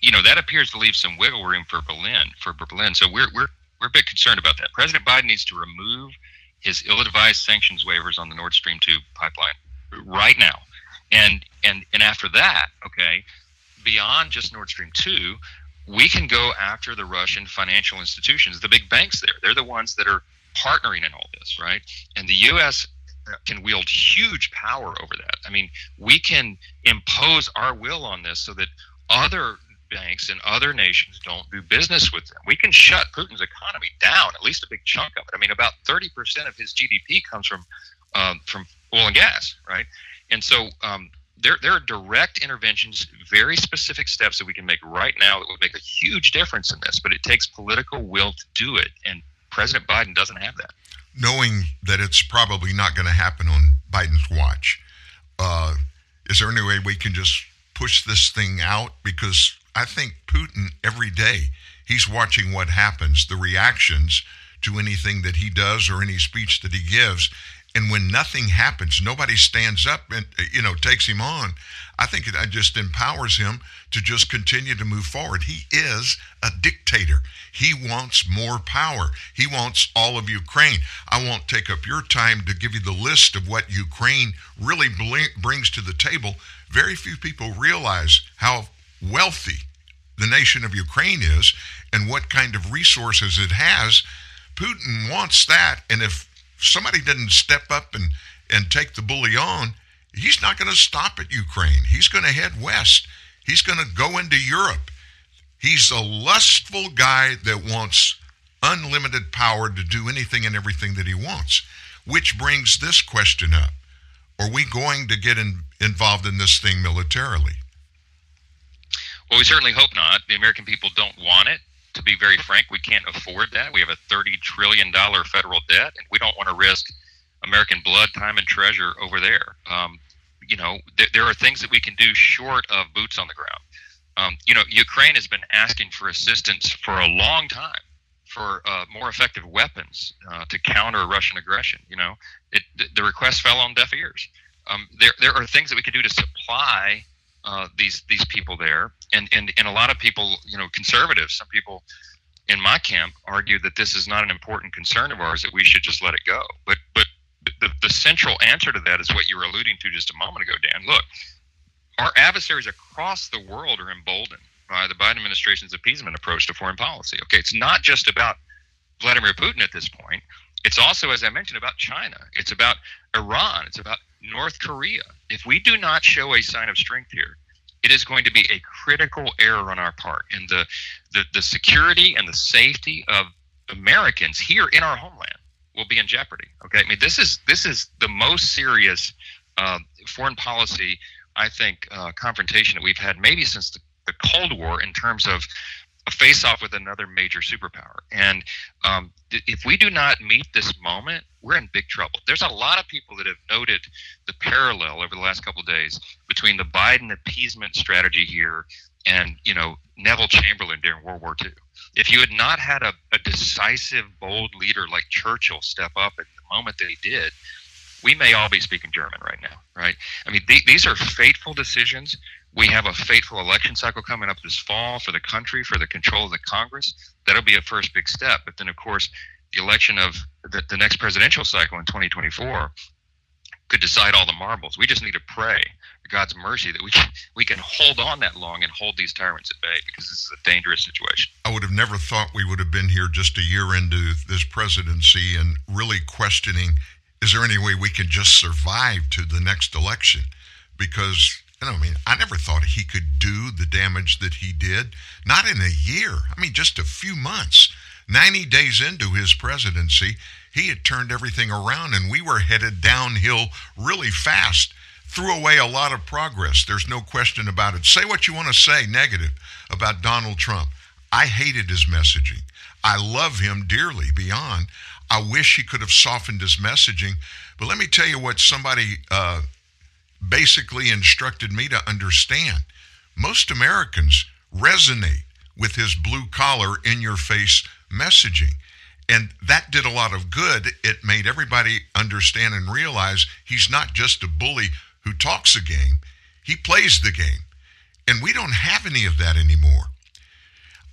you know, that appears to leave some wiggle room for Berlin. For Berlin, so we're we're we're a bit concerned about that. President Biden needs to remove his ill-advised sanctions waivers on the Nord Stream 2 pipeline right now. And and and after that, okay, beyond just Nord Stream 2, we can go after the Russian financial institutions, the big banks there. They're the ones that are partnering in all this, right? And the US uh, can wield huge power over that. I mean, we can impose our will on this so that other banks and other nations don't do business with them. We can shut Putin's economy down, at least a big chunk of it. I mean, about 30% of his GDP comes from um, from oil and gas, right? And so um, there, there are direct interventions, very specific steps that we can make right now that would make a huge difference in this, but it takes political will to do it. And President Biden doesn't have that. Knowing that it's probably not going to happen on Biden's watch, uh, is there any way we can just push this thing out? Because I think Putin every day he's watching what happens, the reactions to anything that he does or any speech that he gives. And when nothing happens, nobody stands up and you know takes him on. I think it just empowers him to just continue to move forward. He is a dictator. He wants more power. He wants all of Ukraine. I won't take up your time to give you the list of what Ukraine really brings to the table. Very few people realize how wealthy the nation of Ukraine is and what kind of resources it has. Putin wants that. And if somebody didn't step up and, and take the bully on, he's not going to stop at Ukraine. He's going to head west. He's going to go into Europe. He's a lustful guy that wants unlimited power to do anything and everything that he wants, which brings this question up. Are we going to get in, involved in this thing militarily? Well, we certainly hope not. The American people don't want it. To be very frank, we can't afford that. We have a $30 trillion federal debt, and we don't want to risk American blood, time, and treasure over there. Um, you know, th- there are things that we can do short of boots on the ground. Um, you know, Ukraine has been asking for assistance for a long time for uh, more effective weapons uh, to counter Russian aggression. You know, it, the request fell on deaf ears. Um, there, there are things that we can do to supply uh, these these people there, and, and and a lot of people, you know, conservatives, some people in my camp argue that this is not an important concern of ours that we should just let it go. But but the, the central answer to that is what you were alluding to just a moment ago, Dan. Look, our adversaries across the world are emboldened by the Biden administration's appeasement approach to foreign policy. Okay, it's not just about Vladimir Putin at this point. It's also, as I mentioned, about China. It's about Iran. It's about North Korea. If we do not show a sign of strength here, it is going to be a critical error on our part. And the, the, the security and the safety of Americans here in our homeland will be in jeopardy. Okay, I mean this is this is the most serious uh, foreign policy I think uh, confrontation that we've had maybe since the, the Cold War in terms of a face off with another major superpower. And um, th- if we do not meet this moment, we're in big trouble. There's a lot of people that have noted the parallel over the last couple of days between the Biden appeasement strategy here and you know Neville Chamberlain during World War II. If you had not had a, a decisive, bold leader like Churchill step up at the moment that he did, we may all be speaking German right now, right? I mean, th- these are fateful decisions. We have a fateful election cycle coming up this fall for the country, for the control of the Congress. That'll be a first big step. But then, of course, the election of the, the next presidential cycle in 2024 could decide all the marbles. We just need to pray God's mercy that we can we can hold on that long and hold these tyrants at bay because this is a dangerous situation. I would have never thought we would have been here just a year into this presidency and really questioning is there any way we can just survive to the next election? Because I mean, I never thought he could do the damage that he did. Not in a year. I mean, just a few months. 90 days into his presidency, he had turned everything around and we were headed downhill really fast. Threw away a lot of progress. There's no question about it. Say what you want to say negative about Donald Trump. I hated his messaging. I love him dearly beyond. I wish he could have softened his messaging. But let me tell you what somebody uh, basically instructed me to understand. Most Americans resonate with his blue collar, in your face messaging. And that did a lot of good. It made everybody understand and realize he's not just a bully who talks a game, he plays the game. And we don't have any of that anymore.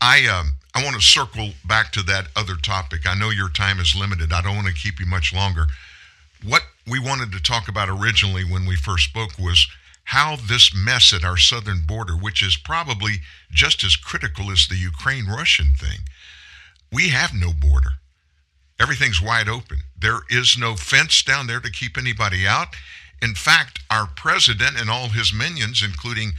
I um, I want to circle back to that other topic. I know your time is limited. I don't want to keep you much longer. What we wanted to talk about originally when we first spoke was how this mess at our southern border, which is probably just as critical as the Ukraine Russian thing, we have no border. Everything's wide open. There is no fence down there to keep anybody out. In fact, our president and all his minions, including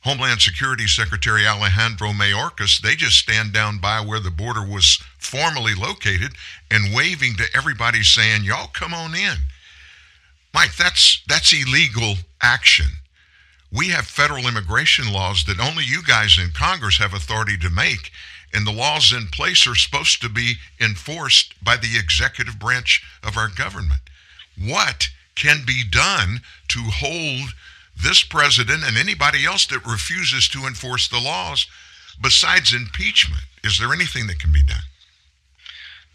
Homeland Security Secretary Alejandro Mayorkas, they just stand down by where the border was formerly located and waving to everybody saying, "Y'all come on in." Mike, that's that's illegal action. We have federal immigration laws that only you guys in Congress have authority to make, and the laws in place are supposed to be enforced by the executive branch of our government. What can be done to hold this president and anybody else that refuses to enforce the laws besides impeachment? Is there anything that can be done?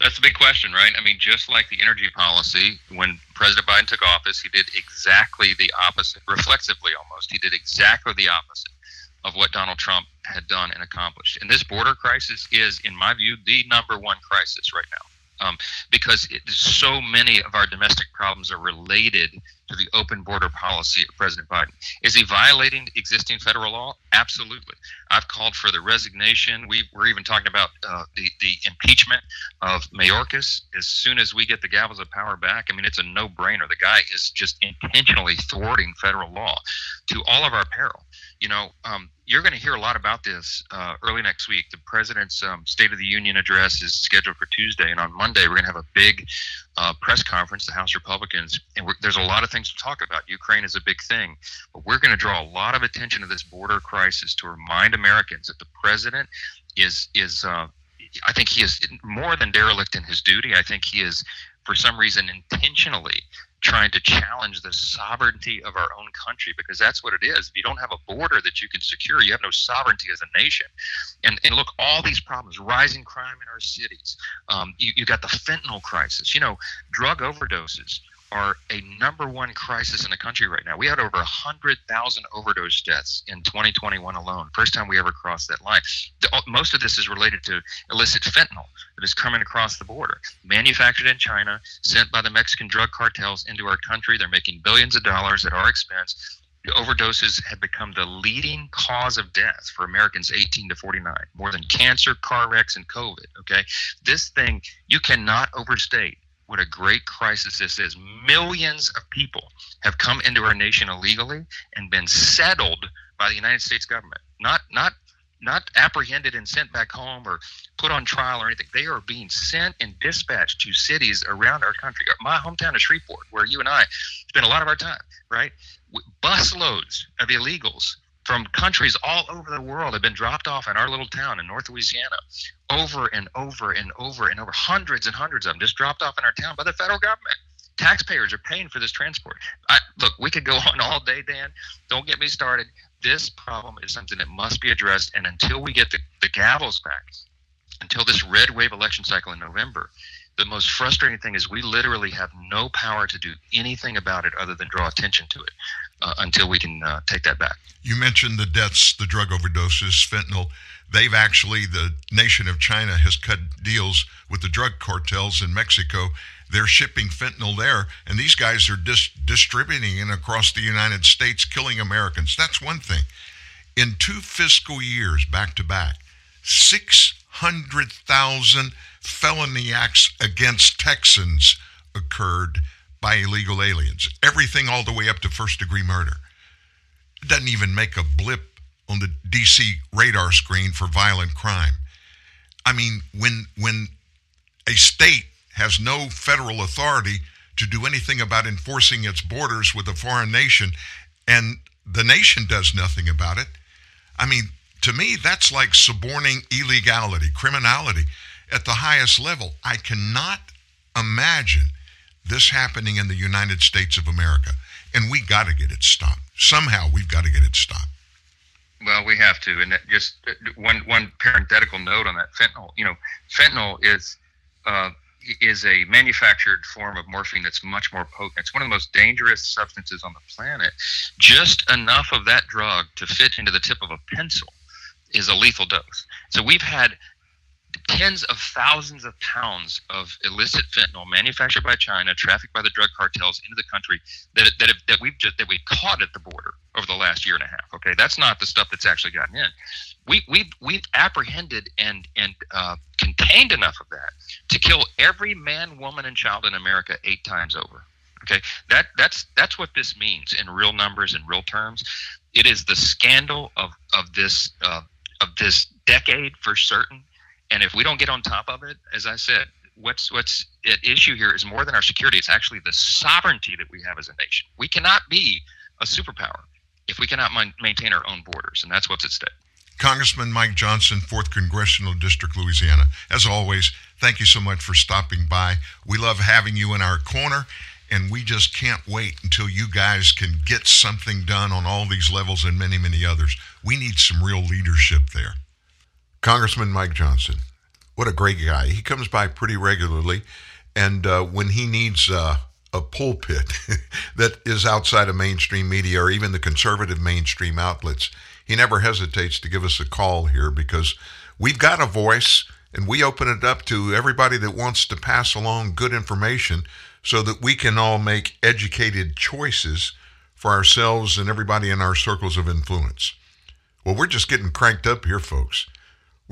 That's a big question, right? I mean, just like the energy policy, when President Biden took office, he did exactly the opposite, reflexively almost. He did exactly the opposite of what Donald Trump had done and accomplished. And this border crisis is, in my view, the number one crisis right now um, because it, so many of our domestic problems are related to the open border policy of President Biden. Is he violating existing federal law? Absolutely. I've called for the resignation. We, are even talking about uh, the, the impeachment of Mayorkas as soon as we get the gavels of power back. I mean, it's a no brainer. The guy is just intentionally thwarting federal law to all of our peril. You know, um, you're going to hear a lot about this uh, early next week. The president's um, State of the Union address is scheduled for Tuesday, and on Monday we're going to have a big uh, press conference, the House Republicans, and there's a lot of things to talk about. Ukraine is a big thing, but we're going to draw a lot of attention to this border crisis to remind Americans that the president is is. Uh, I think he is more than derelict in his duty. I think he is, for some reason, intentionally trying to challenge the sovereignty of our own country because that's what it is. If you don't have a border that you can secure, you have no sovereignty as a nation. And, and look, all these problems, rising crime in our cities, um, you, you got the fentanyl crisis, you know, drug overdoses are a number one crisis in the country right now. We had over 100,000 overdose deaths in 2021 alone. First time we ever crossed that line. The, uh, most of this is related to illicit fentanyl that is coming across the border, manufactured in China, sent by the Mexican drug cartels into our country. They're making billions of dollars at our expense. Overdoses have become the leading cause of death for Americans 18 to 49, more than cancer, car wrecks, and COVID. Okay, this thing you cannot overstate what a great crisis this is. Millions of people have come into our nation illegally and been settled by the United States government. Not not not apprehended and sent back home or put on trial or anything. They are being sent and dispatched to cities around our country. My hometown of Shreveport, where you and I spend a lot of our time, right? Busloads of illegals from countries all over the world have been dropped off in our little town in North Louisiana over and over and over and over. Hundreds and hundreds of them just dropped off in our town by the federal government. Taxpayers are paying for this transport. I, look, we could go <laughs> on all day, Dan. Don't get me started. This problem is something that must be addressed. And until we get the, the gavels back, until this red wave election cycle in November, the most frustrating thing is we literally have no power to do anything about it other than draw attention to it uh, until we can uh, take that back. You mentioned the deaths, the drug overdoses, fentanyl. They've actually, the nation of China has cut deals with the drug cartels in Mexico. They're shipping fentanyl there, and these guys are dis- distributing it across the United States, killing Americans. That's one thing. In two fiscal years, back to back, 600,000 felony acts against Texans occurred by illegal aliens. Everything all the way up to first degree murder. It doesn't even make a blip on the DC radar screen for violent crime. I mean, when when a state has no federal authority to do anything about enforcing its borders with a foreign nation and the nation does nothing about it, I mean, to me that's like suborning illegality, criminality at the highest level. I cannot imagine this happening in the United States of America. And we got to get it stopped. Somehow we've got to get it stopped. Well, we have to. And just one one parenthetical note on that fentanyl. You know, fentanyl is uh, is a manufactured form of morphine that's much more potent. It's one of the most dangerous substances on the planet. Just enough of that drug to fit into the tip of a pencil is a lethal dose. So we've had tens of thousands of pounds of illicit fentanyl manufactured by China, trafficked by the drug cartels into the country that that, have, that we've just that we've caught at the border over the last year and a half. Okay, that's not the stuff that's actually gotten in. We we've we've apprehended and and uh, contained enough of that to kill every man, woman, and child in America eight times over. Okay, that that's that's what this means in real numbers and real terms. It is the scandal of of this uh, of this decade for certain and if we don't get on top of it, as I said, what's what's at issue here is more than our security. It's actually the sovereignty that we have as a nation. We cannot be a superpower if we cannot maintain our own borders, and that's what's at stake. Congressman Mike Johnson, 4th Congressional District, Louisiana. As always, thank you so much for stopping by. We love having you in our corner, and we just can't wait until you guys can get something done on all these levels and many, many others. We need some real leadership there. Congressman Mike Johnson, what a great guy. He comes by pretty regularly, and uh, when he needs uh, a pulpit <laughs> that is outside of mainstream media or even the conservative mainstream outlets, he never hesitates to give us a call here because we've got a voice and we open it up to everybody that wants to pass along good information so that we can all make educated choices for ourselves and everybody in our circles of influence. Well, we're just getting cranked up here, folks.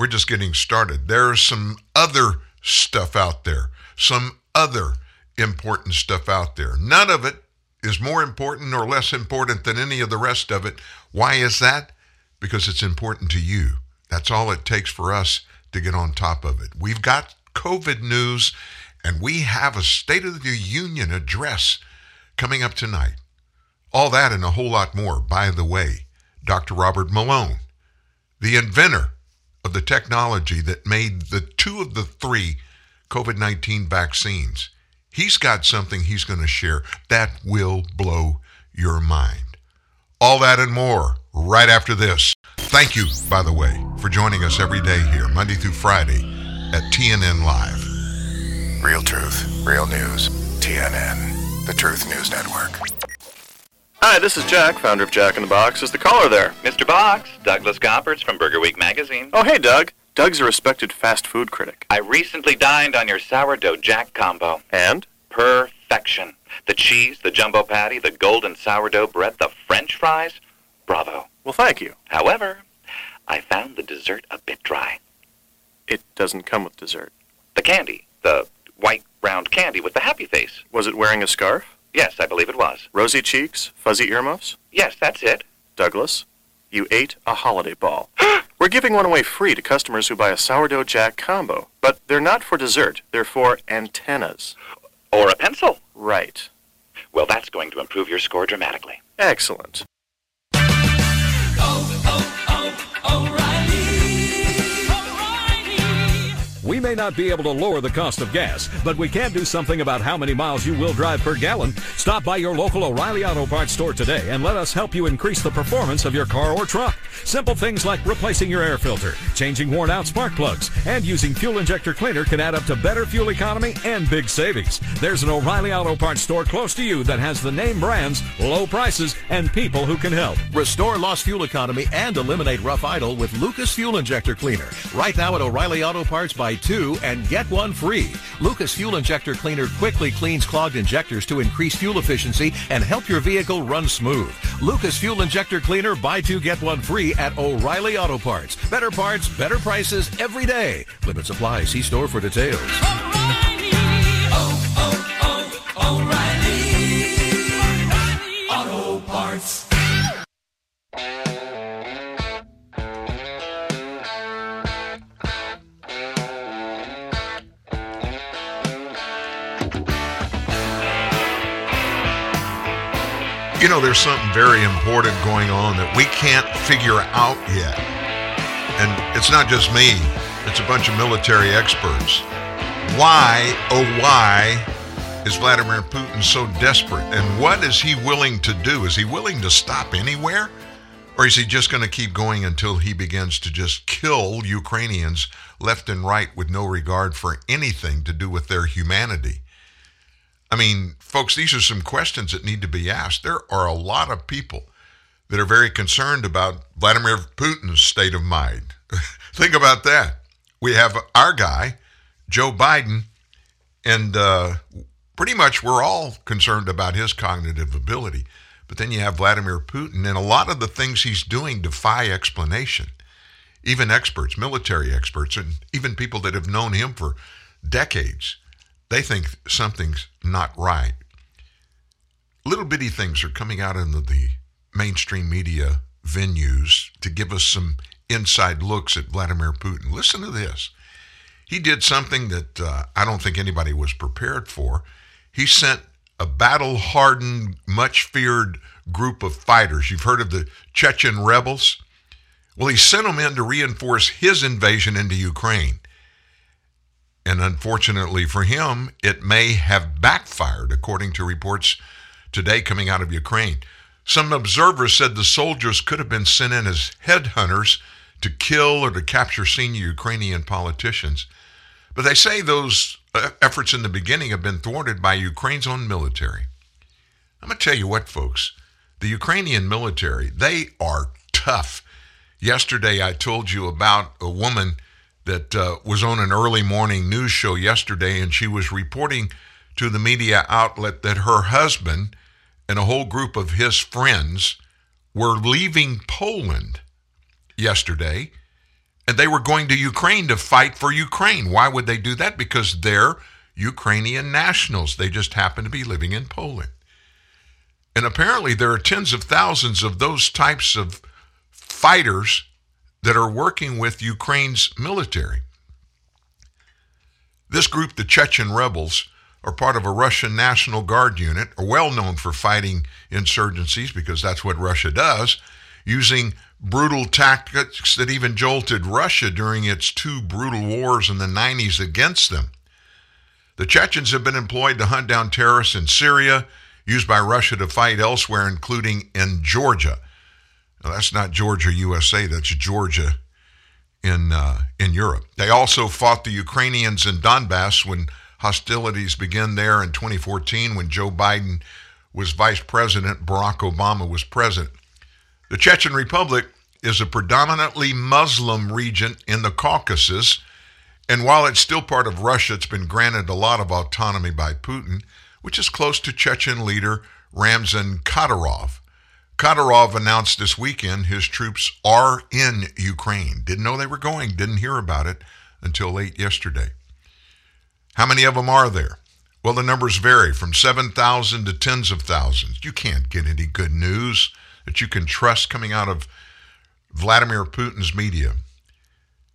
We're just getting started. There's some other stuff out there, some other important stuff out there. None of it is more important or less important than any of the rest of it. Why is that? Because it's important to you. That's all it takes for us to get on top of it. We've got COVID news, And we have a State of the Union address coming up tonight. All that and a whole lot more. By the way, Dr. Robert Malone, the inventor of the technology that made the two of the three COVID 19 vaccines, he's got something he's going to share that will blow your mind. All that and more right after this. Thank you, by the way, for joining us every day here, Monday through Friday at TNN Live. Real truth, real news. TNN, the Truth News Network. Hi, this is Jack, founder of Jack in the Box. Is the caller there? Mr. Box, Douglas Gompertz from Burger Week magazine. Oh, hey, Doug. Doug's a respected fast food critic. I recently dined on your sourdough jack combo. And? Perfection. The cheese, the jumbo patty, the golden sourdough bread, the french fries. Bravo. Well, thank you. However, I found the dessert a bit dry. It doesn't come with dessert. The candy, the white round candy with the happy face. Was it wearing a scarf? Yes, I believe it was. Rosy cheeks? Fuzzy earmuffs? Yes, that's it. Douglas, you ate a holiday ball. <gasps> We're giving one away free to customers who buy a sourdough jack combo, but they're not for dessert. They're for antennas. Or a pencil. Right. Well, that's going to improve your score dramatically. Excellent. We may not be able to lower the cost of gas, but we can do something about how many miles you will drive per gallon. Stop by your local O'Reilly Auto Parts store today and let us help you increase the performance of your car or truck. Simple things like replacing your air filter, changing worn out spark plugs, and using fuel injector cleaner can add up to better fuel economy and big savings. There's an O'Reilly Auto Parts store close to you that has the name brands, low prices, and people who can help. Restore lost fuel economy and eliminate rough idle with Lucas Fuel Injector Cleaner. Right now at O'Reilly Auto Parts, buy two and get one free. Lucas Fuel Injector Cleaner quickly cleans clogged injectors to increase fuel efficiency and help your vehicle run smooth. Lucas Fuel Injector Cleaner, buy two, get one free at O'Reilly Auto Parts. Better parts, better prices every day. Limit supply. See store for details. Know, there's something very important going on that we can't figure out yet. And it's not just me, it's a bunch of military experts. Why, oh, why is Vladimir Putin so desperate? And what is he willing to do? Is he willing to stop anywhere? Or is he just going to keep going until he begins to just kill Ukrainians left and right with no regard for anything to do with their humanity? I mean, folks, these are some questions that need to be asked. There are a lot of people that are very concerned about Vladimir Putin's state of mind. <laughs> Think about that. We have our guy, Joe Biden, and uh, pretty much we're all concerned about his cognitive ability. But then you have Vladimir Putin, and a lot of the things he's doing defy explanation. Even experts, military experts, and even people that have known him for decades they think something's not right. Little bitty things are coming out into the mainstream media venues to give us some inside looks at Vladimir Putin. Listen to this. He did something that uh, I don't think anybody was prepared for. He sent a battle hardened, much feared group of fighters. You've heard of the Chechen rebels? Well, he sent them in to reinforce his invasion into Ukraine. And unfortunately for him, it may have backfired, according to reports today coming out of Ukraine. Some observers said the soldiers could have been sent in as headhunters to kill or to capture senior Ukrainian politicians. But they say those uh, efforts in the beginning have been thwarted by Ukraine's own military. I'm going to tell you what, folks. The Ukrainian military, they are tough. Yesterday, I told you about a woman that uh, was on an early morning news show yesterday, and she was reporting to the media outlet that her husband and a whole group of his friends were leaving Poland yesterday, and they were going to Ukraine to fight for Ukraine. Why would they do that? Because they're Ukrainian nationals. They just happen to be living in Poland. And apparently, there are tens of thousands of those types of fighters that are working with Ukraine's military. This group, the Chechen rebels, are part of a Russian National Guard unit, are well known for fighting insurgencies because that's what Russia does, using brutal tactics that even jolted Russia during its two brutal wars in the 90s against them. The Chechens have been employed to hunt down terrorists in Syria, used by Russia to fight elsewhere, including in Georgia. Now, that's not Georgia, USA, that's Georgia in, uh, in Europe. They also fought the Ukrainians in Donbass when hostilities began there in 2014 when Joe Biden was vice president, Barack Obama was president. The Chechen Republic is a predominantly Muslim region in the Caucasus, and while it's still part of Russia, it's been granted a lot of autonomy by Putin, which is close to Chechen leader Ramzan Kadyrov. Kadyrov announced this weekend his troops are in Ukraine. Didn't know they were going, didn't hear about it until late yesterday. How many of them are there? Well, the numbers vary from 7,000 to tens of thousands. You can't get any good news that you can trust coming out of Vladimir Putin's media.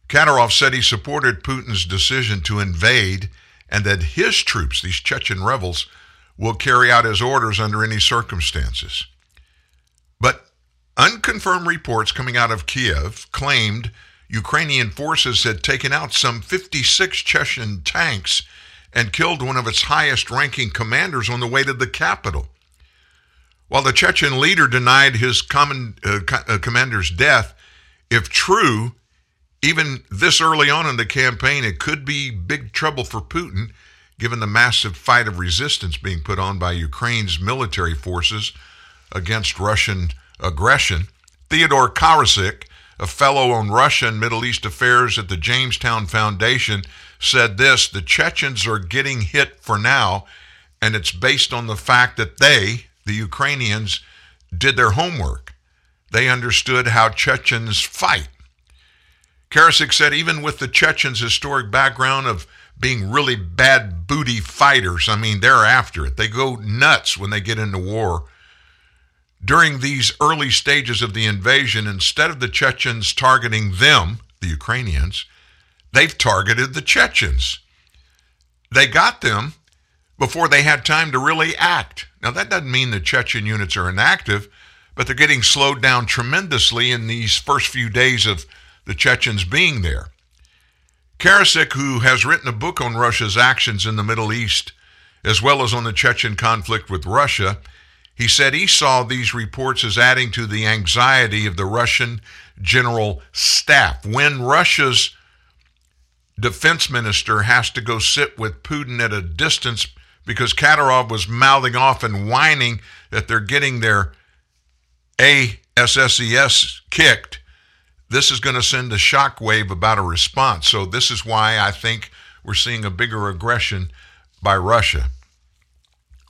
Kadyrov said he supported Putin's decision to invade and that his troops, these Chechen rebels, will carry out his orders under any circumstances. But unconfirmed reports coming out of Kiev claimed Ukrainian forces had taken out some 56 Chechen tanks and killed one of its highest ranking commanders on the way to the capital. While the Chechen leader denied his common, uh, uh, commander's death, if true, even this early on in the campaign, it could be big trouble for Putin, given the massive fight of resistance being put on by Ukraine's military forces against Russian aggression. Theodore Karasik, a fellow on Russia and Middle East affairs at the Jamestown Foundation, said this The Chechens are getting hit for now, and it's based on the fact that they, the Ukrainians, did their homework. They understood how Chechens fight. Karasik said even with the Chechens' historic background of being really bad booty fighters, I mean, they're after it. They go nuts when they get into war. During these early stages of the invasion, instead of the Chechens targeting them, the Ukrainians, they've targeted the Chechens. They got them before they had time to really act. Now, that doesn't mean the Chechen units are inactive, but they're getting slowed down tremendously in these first few days of the Chechens being there. Karasik, who has written a book on Russia's actions in the Middle East, as well as on the Chechen conflict with Russia, he said he saw these reports as adding to the anxiety of the Russian general staff. When Russia's defense minister has to go sit with Putin at a distance because Kadyrov was mouthing off and whining that they're getting their ASSES kicked, this is going to send a shockwave about a response. So, this is why I think we're seeing a bigger aggression by Russia.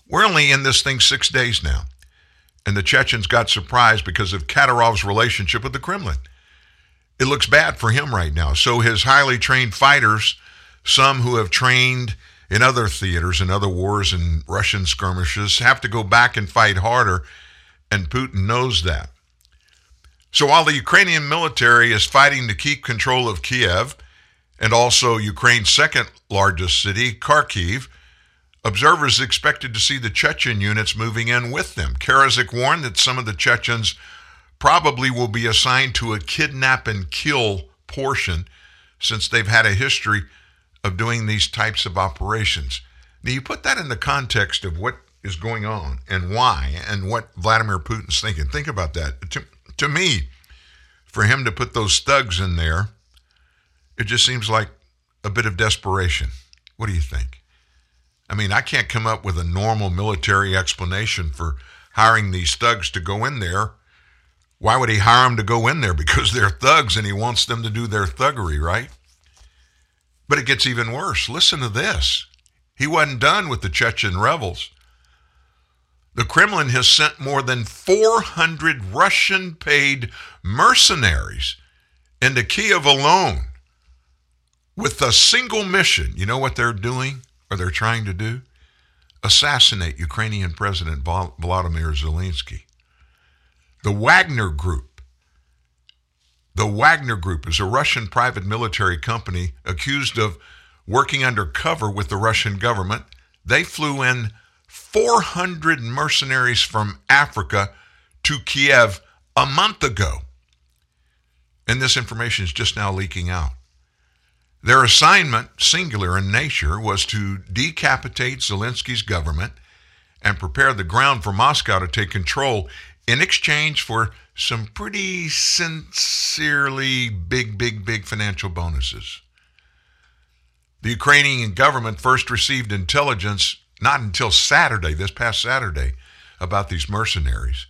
We're only in this thing six days now, and the Chechens got surprised because of Kadyrov's relationship with the Kremlin. It looks bad for him right now. So, his highly trained fighters, some who have trained in other theaters, in other wars and Russian skirmishes, have to go back and fight harder, and Putin knows that. So while the Ukrainian military is fighting to keep control of Kiev and also Ukraine's second largest city, Kharkiv, observers expected to see the Chechen units moving in with them. Karasik warned that some of the Chechens probably will be assigned to a kidnap and kill portion since they've had a history of doing these types of operations. Now, you put that in the context of what is going on and why and what Vladimir Putin's thinking. Think about that. To, to me, for him to put those thugs in there, it just seems like a bit of desperation. What do you think? I mean, I can't come up with a normal military explanation for hiring these thugs to go in there. Why would he hire them to go in there? <laughs> Because they're thugs and he wants them to do their thuggery, right? But it gets even worse. Listen to this. He wasn't done with the Chechen rebels. The Kremlin has sent more than 400 Russian paid mercenaries into Kiev alone with a single mission. You know what they're doing or they're trying to do? Assassinate Ukrainian President Volodymyr Zelensky. The Wagner Group. The Wagner Group is a Russian private military company accused of working undercover with the Russian government. They flew in 400 mercenaries from Africa to Kiev a month ago. And this information is just now leaking out. Their assignment, singular in nature, was to decapitate Zelensky's government and prepare the ground for Moscow to take control in exchange for some pretty sincerely big, big, big financial bonuses. The Ukrainian government first received intelligence not until Saturday, this past Saturday, about these mercenaries.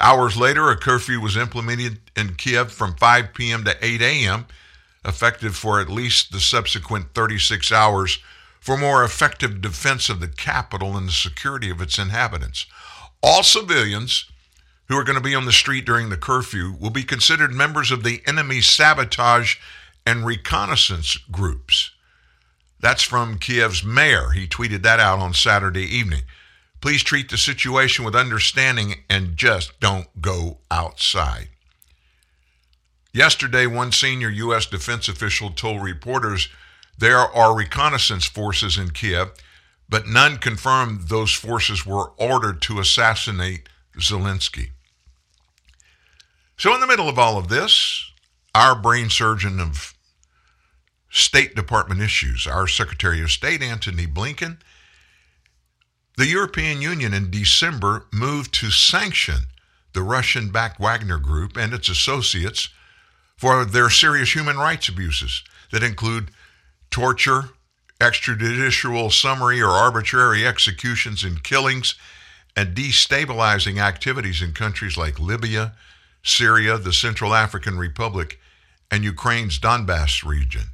Hours later, a curfew was implemented in Kiev from 5 p.m. to 8 a.m., effective for at least the subsequent 36 hours for more effective defense of the capital and the security of its inhabitants. All civilians who are going to be on the street during the curfew will be considered members of the enemy's sabotage and reconnaissance groups. That's from Kiev's mayor. He tweeted that out on Saturday evening. Please treat the situation with understanding and just don't go outside. Yesterday, one senior U.S. defense official told reporters there are reconnaissance forces in Kiev, but none confirmed those forces were ordered to assassinate Zelensky. So, in the middle of all of this, our brain surgeon of State Department issues, our Secretary of State, Antony Blinken, the European Union in December moved to sanction the Russian backed Wagner Group and its associates for their serious human rights abuses that include torture, extrajudicial summary or arbitrary executions and killings, and destabilizing activities in countries like Libya, Syria, the Central African Republic, and Ukraine's Donbass region.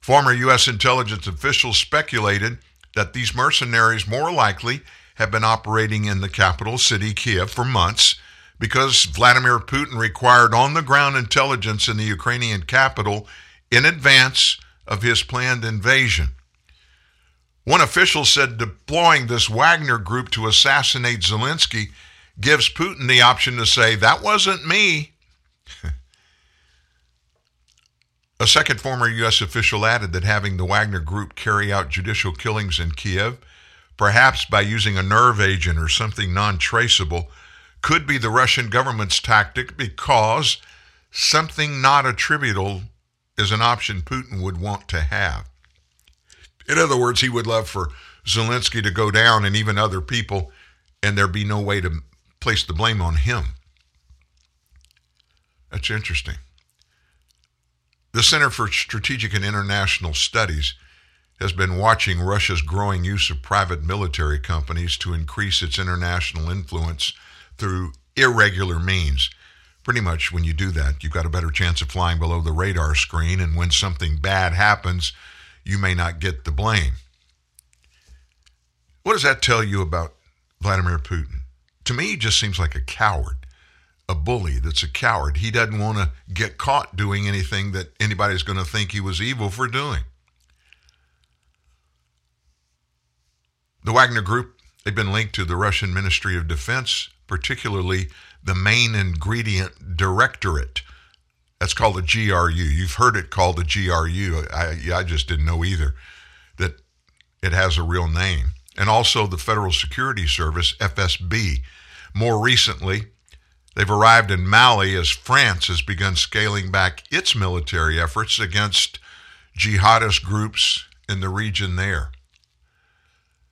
Former U.S. intelligence officials speculated that these mercenaries more likely have been operating in the capital city, Kiev, for months because Vladimir Putin required on the ground intelligence in the Ukrainian capital in advance of his planned invasion. One official said deploying this Wagner group to assassinate Zelensky gives Putin the option to say, That wasn't me. <laughs> A second former U.S. official added that having the Wagner group carry out judicial killings in Kiev, perhaps by using a nerve agent or something non traceable, could be the Russian government's tactic because something not attributable is an option Putin would want to have. In other words, he would love for Zelensky to go down and even other people, and there be no way to place the blame on him. That's interesting. The Center for Strategic and International Studies has been watching Russia's growing use of private military companies to increase its international influence through irregular means. Pretty much, when you do that, you've got a better chance of flying below the radar screen, and when something bad happens, you may not get the blame. What does that tell you about Vladimir Putin? To me, he just seems like a coward, a bully that's a coward. He doesn't want to get caught doing anything that anybody's going to think he was evil for doing. The Wagner Group, they've been linked to the Russian Ministry of Defense, particularly the main intelligence directorate. That's called the GRU. You've heard it called the GRU. I, I just didn't know either that it has a real name. And also the Federal Security Service, FSB. More recently, they've arrived in Mali as France has begun scaling back its military efforts against jihadist groups in the region there.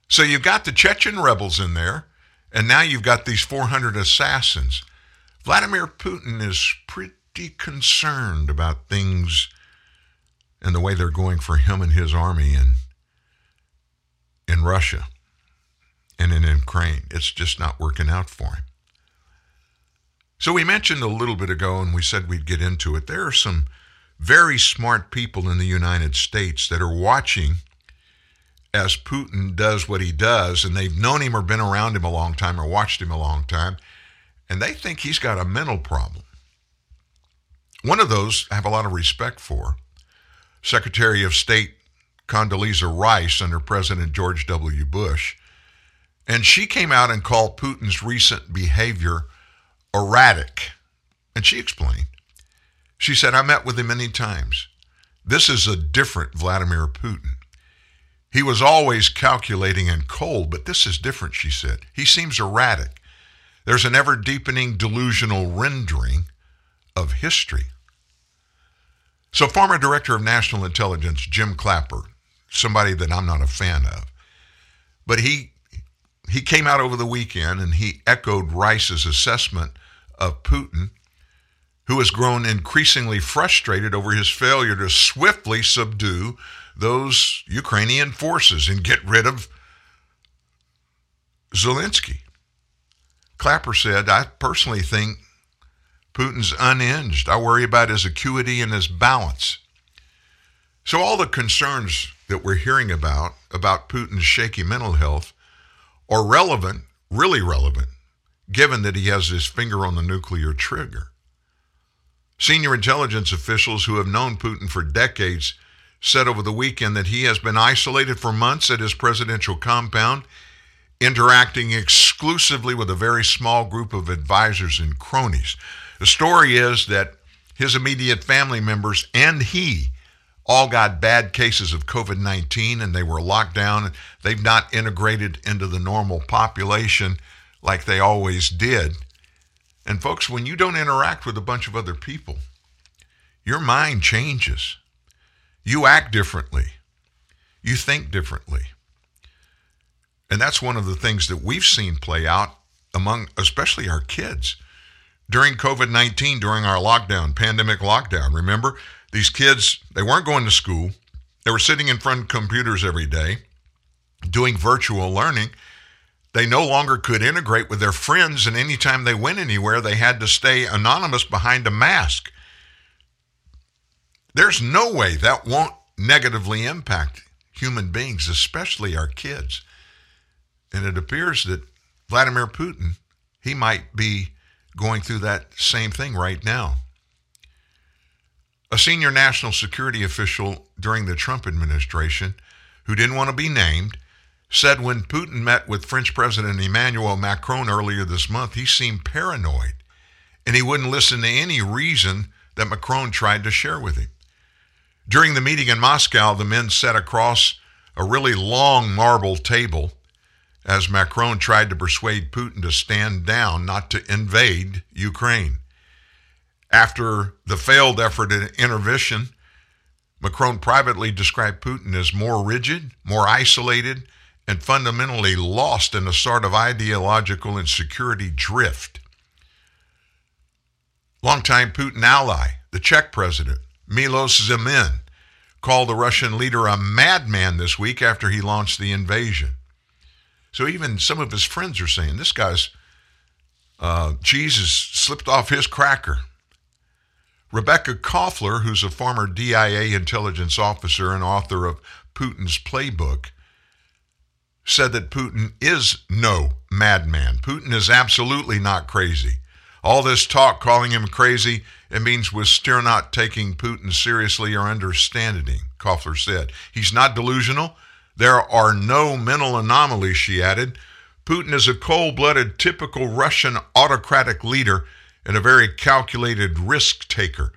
So you've got the Chechen rebels in there, and now you've got these 400 assassins. Vladimir Putin is pretty concerned about things and the way they're going for him and his army in, in Russia and in Ukraine. It's just not working out for him. So we mentioned a little bit ago, and we said we'd get into it. There are some very smart people in the United States that are watching as Putin does what he does, and they've known him or been around him a long time or watched him a long time, and they think he's got a mental problem. One of those I have a lot of respect for. Secretary of State Condoleezza Rice under President George W. Bush. And she came out and called Putin's recent behavior erratic. And she explained. She said, I met with him many times. This is a different Vladimir Putin. He was always calculating and cold, but this is different, she said. He seems erratic. There's an ever deepening delusional rendering of history. So, former Director of National Intelligence Jim Clapper, somebody that I'm not a fan of, but he he came out over the weekend and he echoed Rice's assessment of Putin, who has grown increasingly frustrated over his failure to swiftly subdue those Ukrainian forces and get rid of Zelensky. Clapper said, I personally think Putin's unhinged. I worry about his acuity and his balance. So, all the concerns that we're hearing about, about Putin's shaky mental health, are relevant, really relevant, given that he has his finger on the nuclear trigger. Senior intelligence officials who have known Putin for decades said over the weekend that he has been isolated for months at his presidential compound, interacting exclusively with a very small group of advisors and cronies. The story is that his immediate family members and he all got bad cases of COVID 19 and they were locked down. They've not integrated into the normal population like they always did. And, folks, when you don't interact with a bunch of other people, your mind changes. You act differently. You think differently. And that's one of the things that we've seen play out among, especially our kids. During COVID 19, during our lockdown, pandemic lockdown, remember, these kids, they weren't going to school. They were sitting in front of computers every day, doing virtual learning. They no longer could integrate with their friends, and anytime they went anywhere, they had to stay anonymous behind a mask. There's no way that won't negatively impact human beings, especially our kids. And it appears that Vladimir Putin, he might be going through that same thing right now. A senior national security official during the Trump administration, who didn't want to be named, said when Putin met with French President Emmanuel Macron earlier this month, he seemed paranoid and he wouldn't listen to any reason that Macron tried to share with him. During the meeting in Moscow, the men sat across a really long marble table as Macron tried to persuade Putin to stand down, not to invade Ukraine. After the failed effort at intervention, Macron privately described Putin as more rigid, more isolated, and fundamentally lost in a sort of ideological and security drift. Longtime Putin ally, the Czech president, Milos Zeman, called the Russian leader a madman this week after he launched the invasion. So even some of his friends are saying this guy's uh, has slipped off his cracker. Rebekah Koffler, who's a former DIA intelligence officer and author of Putin's Playbook, said that Putin is no madman. Putin is absolutely not crazy. All this talk calling him crazy, it means we're still not taking Putin seriously or understanding him, Koffler said. He's not delusional. There are no mental anomalies, she added. Putin is a cold blooded, typical Russian autocratic leader and a very calculated risk taker.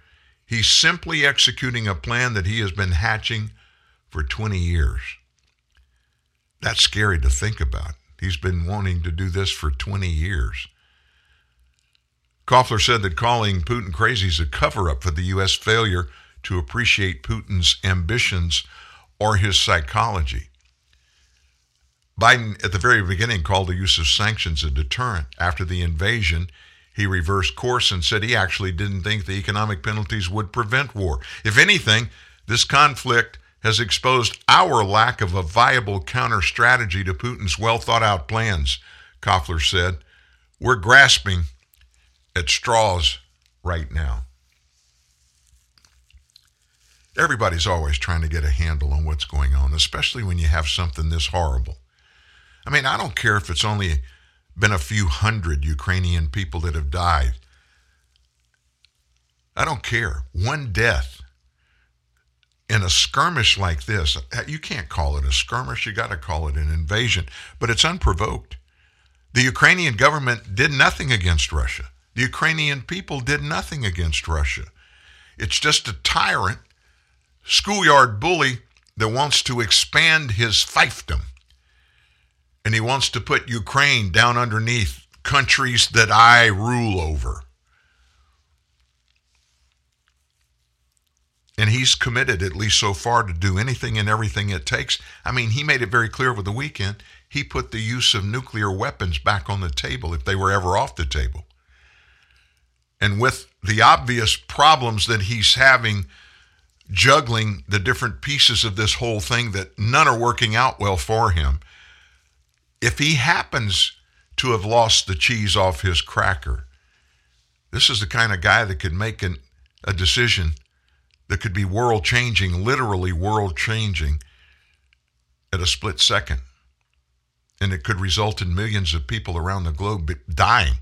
He's simply executing a plan that he has been hatching for 20 years. That's scary to think about. He's been wanting to do this for 20 years. Koffler said that calling Putin crazy is a cover up for the U.S. failure to appreciate Putin's ambitions or his psychology. Biden, at the very beginning, called the use of sanctions a deterrent. After the invasion, he reversed course and said he actually didn't think the economic penalties would prevent war. If anything, this conflict has exposed our lack of a viable counter strategy to Putin's well thought out plans, Koffler said. We're grasping at straws right now. Everybody's always trying to get a handle on what's going on, especially when you have something this horrible. I mean, I don't care if it's only been a few hundred Ukrainian people that have died. I don't care. One death in a skirmish like this, you can't call it a skirmish, you got to call it an invasion, but it's unprovoked. The Ukrainian government did nothing against Russia. The Ukrainian people did nothing against Russia. It's just a tyrant, schoolyard bully that wants to expand his fiefdom. And he wants to put Ukraine down underneath countries that I rule over. And he's committed, at least so far, to do anything and everything it takes. I mean, he made it very clear over the weekend. He put the use of nuclear weapons back on the table if they were ever off the table. And with the obvious problems that he's having juggling the different pieces of this whole thing that none are working out well for him, if he happens to have lost the cheese off his cracker, this is the kind of guy that could make an, a decision that could be world changing, literally world changing, at a split second. And it could result in millions of people around the globe dying.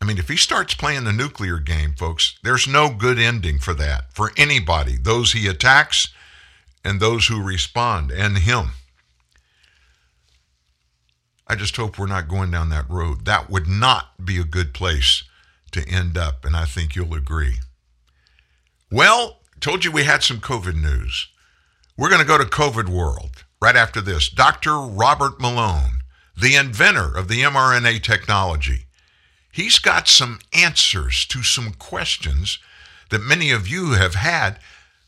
I mean, if he starts playing the nuclear game, folks, there's no good ending for that, for anybody, those he attacks and those who respond, and him. I just hope we're not going down that road. That would not be a good place to end up, and I think you'll agree. Well, told you we had some COVID news. We're going to go to COVID world right after this. Dr. Robert Malone, the inventor of the mRNA technology, he's got some answers to some questions that many of you have had.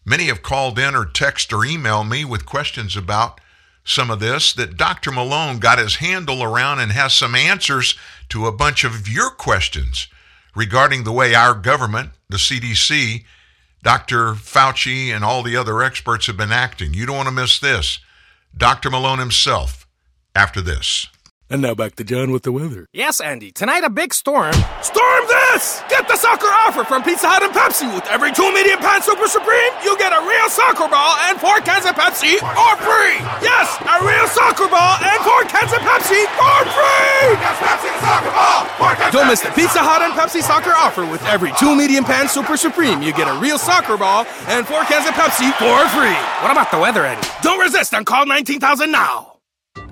Many have called in or text or email me with questions about some of this that Dr. Malone got his handle around and has some answers to a bunch of your questions regarding the way our government, the CDC, Dr. Fauci, and all the other experts have been acting. You don't want to miss this. Dr. Malone himself after this. And now back to John with the weather. Yes, Andy. Tonight a big storm. Storm this! Get the soccer offer from Pizza Hut and Pepsi. With every two medium pan Super Supreme, you get a real soccer ball and four cans of Pepsi for free. Yes, a real soccer ball and four cans of Pepsi for free. Yes, Pepsi the soccer ball. Four cans Don't miss the Pizza Hut and Pepsi soccer offer. With every two medium pan Super Supreme, you get a real soccer ball and four cans of Pepsi for free. What about the weather, Andy? Don't resist and call 19,000 now.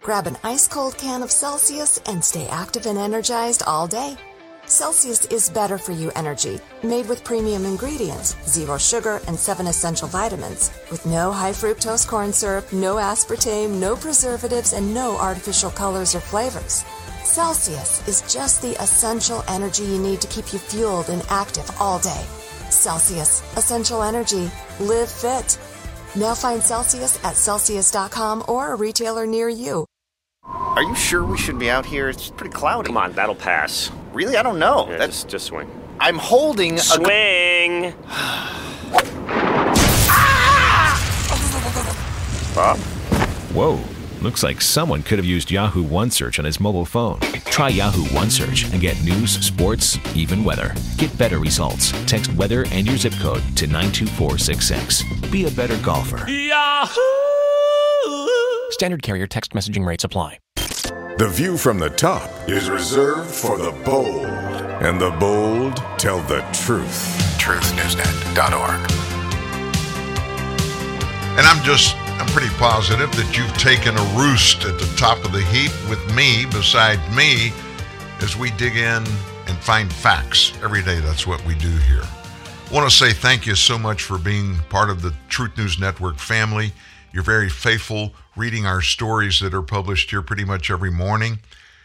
Grab an ice cold can of Celsius and stay active and energized all day. Celsius is better for you energy, made with premium ingredients, zero sugar, and seven essential vitamins, with no high fructose corn syrup, no aspartame, no preservatives, and no artificial colors or flavors. Celsius is just the essential energy you need to keep you fueled and active all day. Celsius, essential energy. Live fit. Now find Celsius at Celsius.com or a retailer near you. Are you sure we should be out here? It's pretty cloudy. Come on, that'll pass. Really? I don't know. Yeah, That's just, just swing. I'm holding a Swing! <sighs> Bob? Whoa. Looks like someone could have used Yahoo OneSearch on his mobile phone. Try Yahoo OneSearch and get news, sports, even weather. Get better results. Text weather and your zip code to 92466. Be a better golfer. Yahoo! Standard carrier text messaging rates apply. The view from the top is reserved for the bold, and the bold tell the truth. TruthNewsNet.org. And I'm just, I'm pretty positive that you've taken a roost at the top of the heap with me, beside me, as we dig in and find facts. Every day, that's what we do here. I want to say thank you so much for being part of the Truth News Network family. You're very faithful reading our stories that are published here pretty much every morning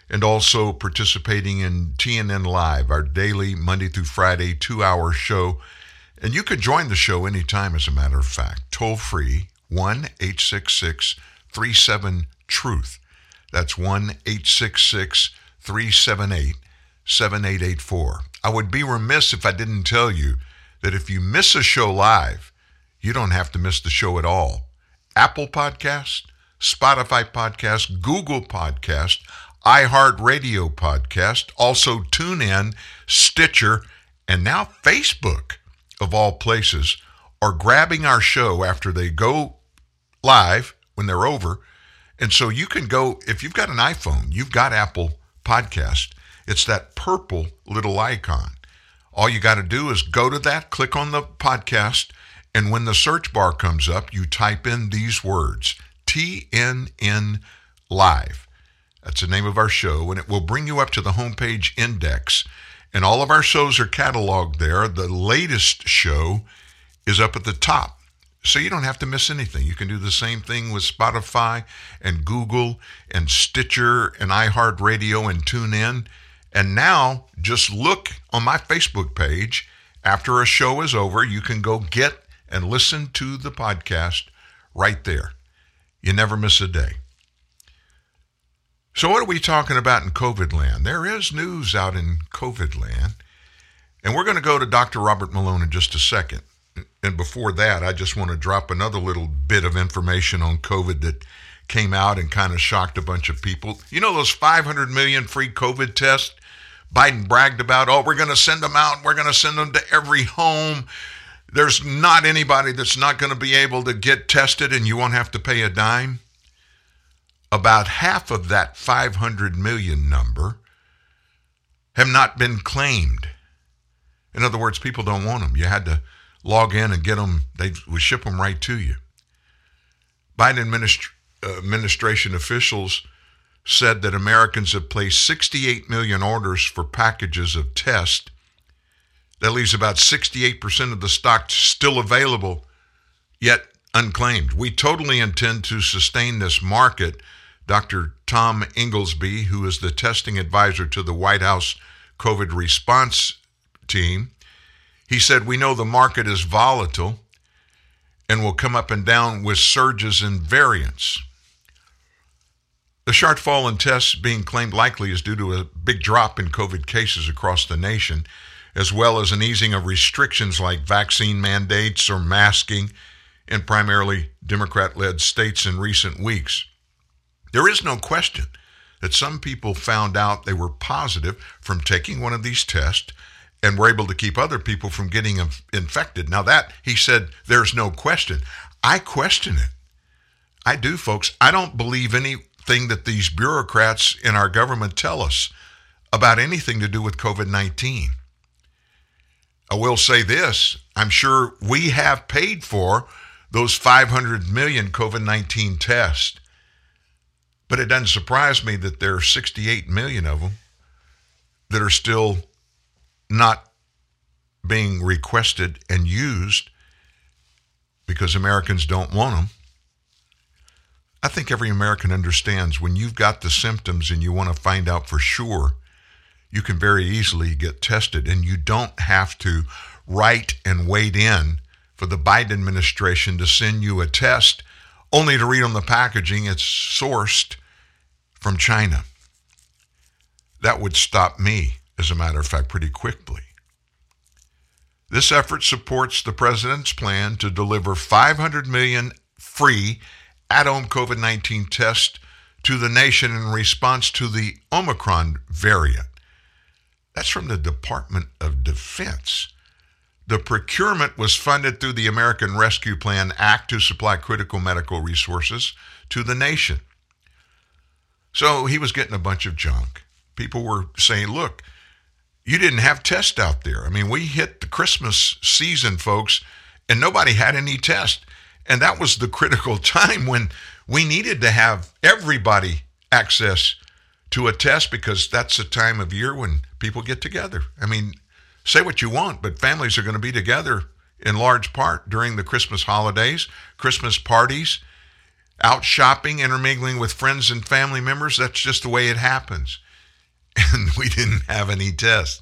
and also participating in TNN Live, our daily Monday through Friday two hour show. And you could join the show anytime, as a matter of fact, toll free 1 866 37 Truth. That's 1 866 378 7884. I would be remiss if I didn't tell you that if you miss a show live, you don't have to miss the show at all. Apple Podcast, Spotify Podcast, Google Podcast, iHeartRadio Podcast, also TuneIn, Stitcher, and now Facebook, of all places, are grabbing our show after they go live when they're over. And so you can go, if you've got an iPhone, you've got Apple Podcast, it's that purple little icon. All you got to do is go to that, click on the podcast, and when the search bar comes up, you type in these words TNN Live. That's the name of our show, and it will bring you up to the homepage index. And all of our shows are cataloged there. The latest show is up at the top. So you don't have to miss anything. You can do the same thing with Spotify and Google and Stitcher and iHeartRadio and TuneIn. And now just look on my Facebook page. After a show is over, you can go get and listen to the podcast right there. You never miss a day. So, what are we talking about in COVID land? There is news out in COVID land. And we're going to go to Dr. Robert Malone in just a second. And before that, I just want to drop another little bit of information on COVID that came out and kind of shocked a bunch of people. You know those 500 million free COVID tests Biden bragged about? Oh, we're going to send them out. We're going to send them to every home. There's not anybody that's not going to be able to get tested and you won't have to pay a dime. About half of that 500 million number have not been claimed. In other words, people don't want them. You had to log in and get them, they would ship them right to you. Biden administ- uh, administration officials said that Americans have placed 68 million orders for packages of tests. That leaves about 68% of the stock still available, yet unclaimed. We totally intend to sustain this market. Dr. Tom Inglesby, who is the testing advisor to the White House COVID response team, he said, We know the market is volatile and will come up and down with surges and variance. The sharp fall in tests being claimed likely is due to a big drop in COVID cases across the nation, as well as an easing of restrictions like vaccine mandates or masking in primarily Democrat led states in recent weeks. There is no question that some people found out they were positive from taking one of these tests and were able to keep other people from getting infected. Now, that, he said, there's no question. I question it. I do, folks. I don't believe anything that these bureaucrats in our government tell us about anything to do with COVID 19. I will say this I'm sure we have paid for those 500 million COVID 19 tests. But it doesn't surprise me that there are 68 million of them that are still not being requested and used because Americans don't want them. I think every American understands when you've got the symptoms and you want to find out for sure, you can very easily get tested and you don't have to write and wait in for the Biden administration to send you a test only to read on the packaging it's sourced from China. That would stop me, as a matter of fact, pretty quickly. This effort supports the president's plan to deliver 500 million free at-home COVID-19 tests to the nation in response to the Omicron variant. That's from the Department of Defense. The procurement was funded through the American Rescue Plan Act to supply critical medical resources to the nation. So he was getting a bunch of junk. People were saying, look, you didn't have tests out there. I mean, we hit the Christmas season, folks, and nobody had any tests. And that was the <laughs> critical time when we needed to have everybody access to a test because that's the time of year when people get together. I mean, say what you want, but families are going to be together in large part during the Christmas holidays, Christmas parties out shopping, intermingling with friends and family members. That's just the way it happens. And we didn't have any tests.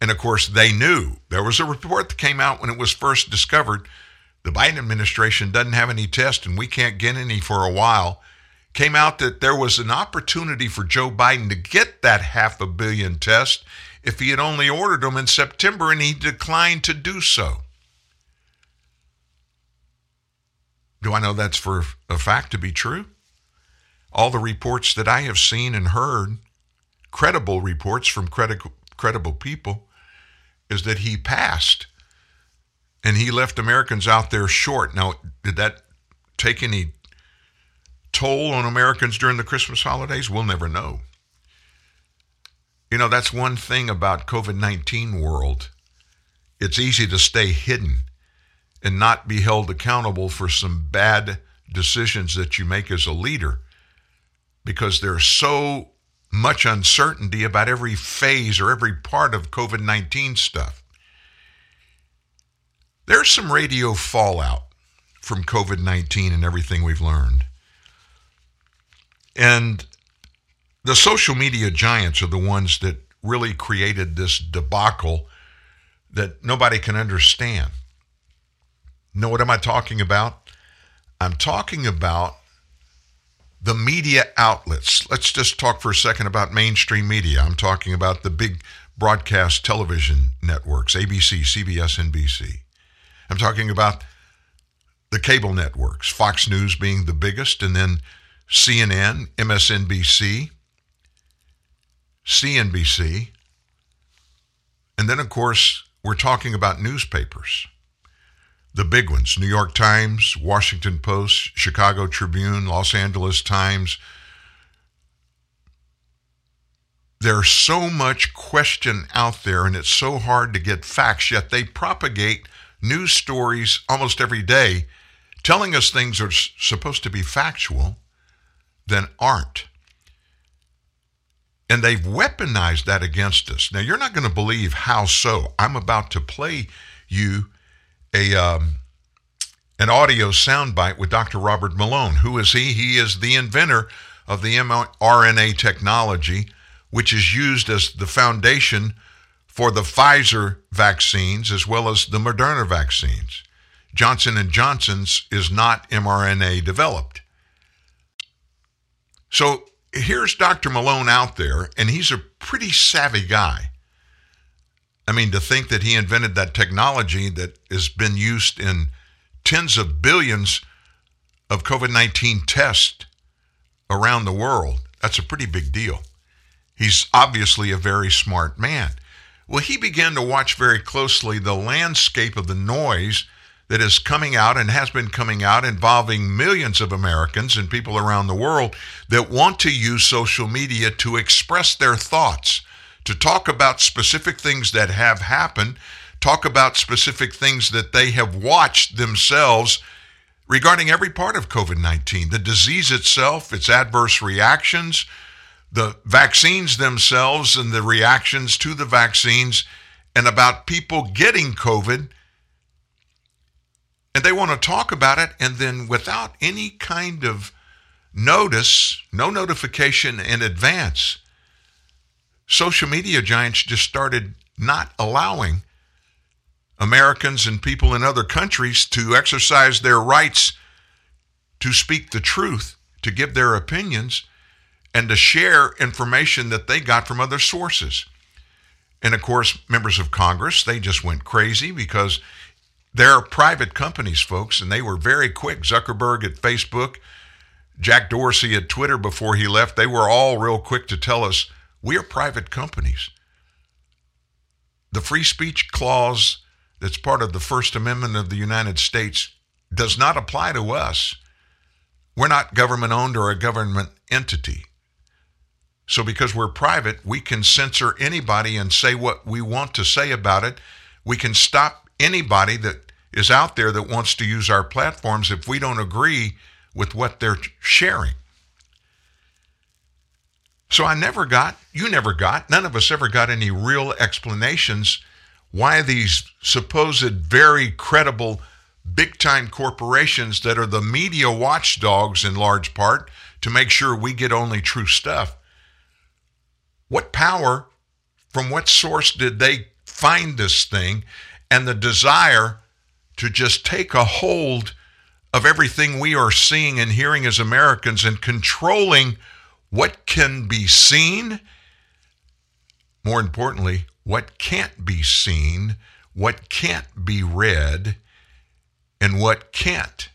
And of course, they knew. There was a report that came out when it was first discovered. The Biden administration doesn't have any tests, and we can't get any for a while. Came out that there was an opportunity for Joe Biden to get that half a billion test if he had only ordered them in September, and he declined to do so. Do I know that's for a fact to be true? All the reports that I have seen and heard, credible reports from credible, credible people, is that he passed and he left Americans out there short. Now, did that take any toll on Americans during the Christmas holidays? We'll never know. You know, that's one thing about COVID-19 world. It's easy to stay hidden and not be held accountable for some bad decisions that you make as a leader because there's so much uncertainty about every phase or every part of COVID 19 stuff. There's some radio fallout from COVID 19 and everything we've learned. And the social media giants are the ones that really created this debacle that nobody can understand. Know what am I talking about? I'm talking about the media outlets. Let's just talk for a second about mainstream media. I'm talking about the big broadcast television networks ABC, CBS, NBC. I'm talking about the cable networks, Fox News being the biggest, and then CNN, MSNBC, CNBC, and then, of course, we're talking about newspapers. The big ones New York Times, Washington Post, Chicago Tribune, Los Angeles Times. There's so much question out there, and it's so hard to get facts, yet they propagate news stories almost every day telling us things are supposed to be factual, then aren't. And they've weaponized that against us. Now, you're not going to believe how so. I'm about to play you a um, an audio soundbite with Dr. Robert Malone. Who is he? He is the inventor of the mRNA technology, which is used as the foundation for the Pfizer vaccines as well as the Moderna vaccines. Johnson and Johnson's is not mRNA developed. So here's Dr. Malone out there, and he's a pretty savvy guy. I mean, to think that he invented that technology that has been used in tens of billions of COVID 19 tests around the world, that's a pretty big deal. He's obviously a very smart man. Well, he began to watch very closely the landscape of the noise that is coming out and has been coming out involving millions of Americans and people around the world that want to use social media to express their thoughts, to talk about specific things that have happened, talk about specific things that they have watched themselves regarding every part of COVID 19 the disease itself, its adverse reactions, the vaccines themselves, and the reactions to the vaccines, and about people getting COVID and they want to talk about it and then without any kind of notice no notification in advance social media giants just started not allowing americans and people in other countries to exercise their rights to speak the truth to give their opinions and to share information that they got from other sources and of course members of congress they just went crazy because they're private companies, folks, and they were very quick. Zuckerberg at Facebook, Jack Dorsey at Twitter before he left, they were all real quick to tell us we are private companies. The free speech clause that's part of the First Amendment of the United States does not apply to us. We're not government owned or a government entity. So, because we're private, we can censor anybody and say what we want to say about it. We can stop anybody that is out there that wants to use our platforms if we don't agree with what they're sharing. So I never got, you never got, none of us ever got any real explanations why these supposed very credible big time corporations that are the media watchdogs in large part to make sure we get only true stuff. What power, from what source did they find this thing and the desire to just take a hold of everything we are seeing and hearing as Americans and controlling what can be seen, more importantly, what can't be seen, what can't be read, and what can't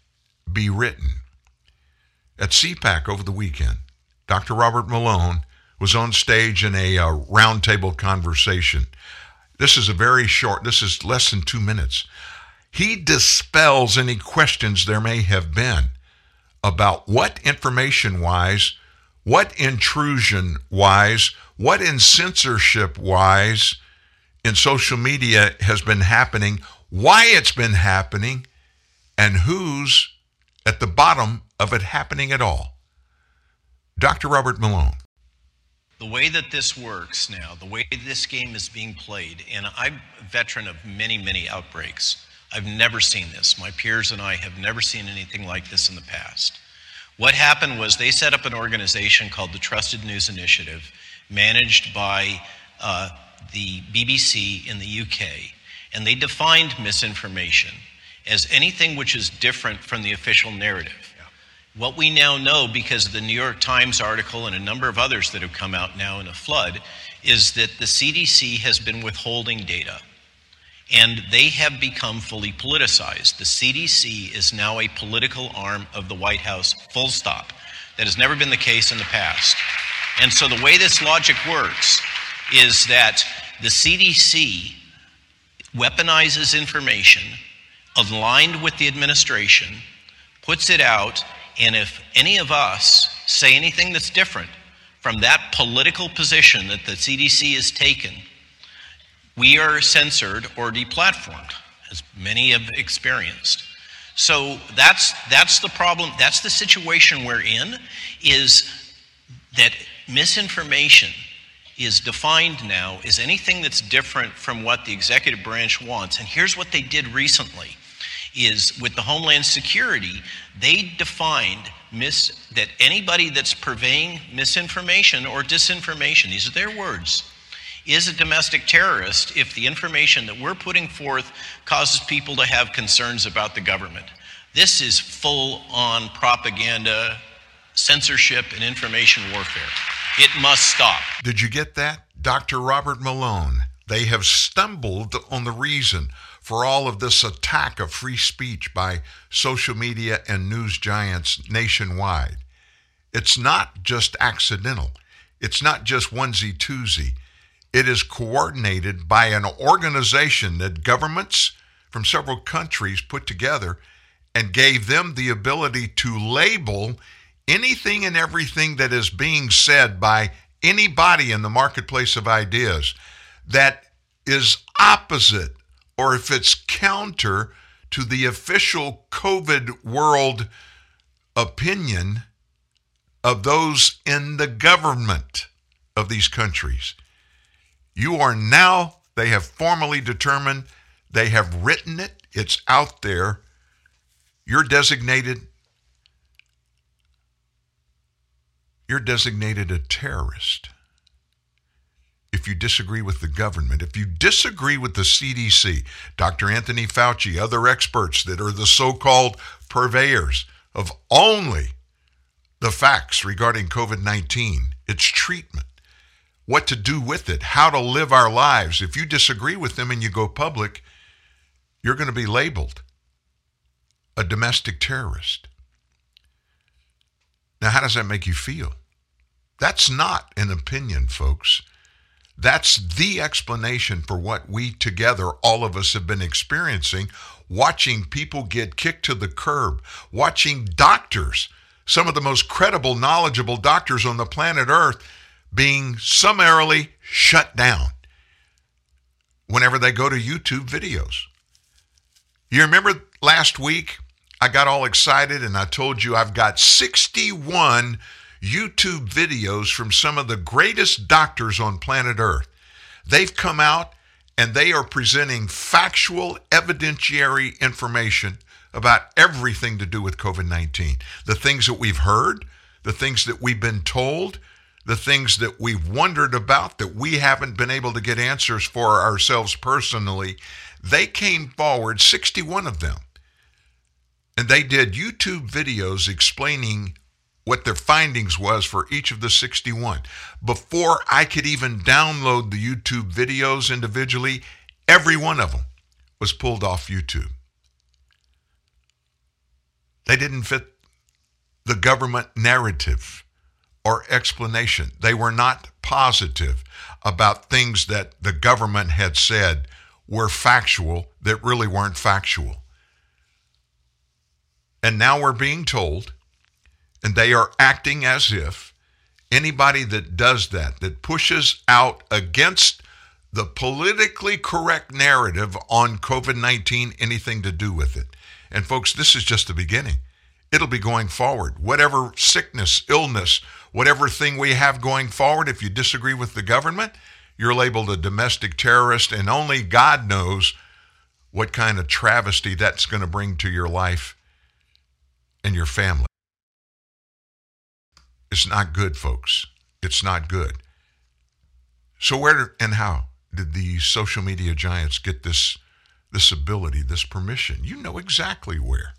be written. At CPAC over the weekend, Dr. Robert Malone was on stage in a uh, roundtable conversation this is a very short, this is less than two minutes. He dispels any questions there may have been about what information wise, what intrusion wise, what in censorship wise in social media has been happening, why it's been happening, and who's at the bottom of it happening at all. Dr. Robert Malone. The way that this works now, the way this game is being played, and I'm a veteran of many, many outbreaks. I've never seen this. My peers and I have never seen anything like this in the past. What happened was they set up an organization called the Trusted News Initiative, managed by uh, the BBC in the UK, and they defined misinformation as anything which is different from the official narrative. What we now know, because of the New York Times article and a number of others that have come out now in a flood, is that the CDC has been withholding data. And they have become fully politicized. The CDC is now a political arm of the White House, full stop. That has never been the case in the past. And so the way this logic works is that the CDC weaponizes information aligned with the administration, puts it out, and if any of us say anything that's different from that political position that the CDC has taken, we are censored or deplatformed, as many have experienced. So that's that's the problem. That's the situation we're in. Is that misinformation is defined now as anything that's different from what the executive branch wants. And here's what they did recently is with the Homeland Security, they defined mis- that anybody that's purveying misinformation or disinformation, these are their words, is a domestic terrorist if the information that we're putting forth causes people to have concerns about the government. This is full on propaganda, censorship, and information warfare. It must stop. Did you get that? Dr. Robert Malone. They have stumbled on the reason for all of this attack of free speech by social media and news giants nationwide. It's not just accidental, it's not just onesie twosie. It is coordinated by an organization that governments from several countries put together and gave them the ability to label anything and everything that is being said by anybody in the marketplace of ideas that is opposite or if it's counter to the official COVID world opinion of those in the government of these countries. You are now, they have formally determined, they have written it, it's out there. You're designated you're designated a terrorist if you disagree with the government, if you disagree with the CDC, Dr. Anthony Fauci, other experts that are the so called purveyors of only the facts regarding COVID 19, its treatment, what to do with it, how to live our lives, if you disagree with them and you go public, you're going to be labeled a domestic terrorist. Now, how does that make you feel? That's not an opinion, folks. That's the explanation for what we together, all of us, have been experiencing watching people get kicked to the curb, watching doctors, some of the most credible, knowledgeable doctors on the planet Earth, being summarily shut down whenever they go to YouTube videos. You remember last week, I got all excited and I told you I've got 61 YouTube videos from some of the greatest doctors on planet Earth. They've come out and they are presenting factual, evidentiary information about everything to do with COVID 19. The things that we've heard, the things that we've been told, the things that we've wondered about that we haven't been able to get answers for ourselves personally. They came forward, 61 of them, and they did YouTube videos explaining what their findings was for each of the 61. Before I could even download the YouTube videos individually, every one of them was pulled off YouTube. They didn't fit the government narrative or explanation. They were not positive about things that the government had said were factual that really weren't factual. And now we're being told, and they are acting as if anybody that does that, that pushes out against the politically correct narrative on COVID 19, anything to do with it. And folks, this is just the beginning. It'll be going forward. Whatever sickness, illness, whatever thing we have going forward, if you disagree with the government, you're labeled a domestic terrorist, and only God knows what kind of travesty that's going to bring to your life and your family. It's not good, folks. It's not good. So, where and how did the social media giants get this, this ability, this permission? You know exactly where.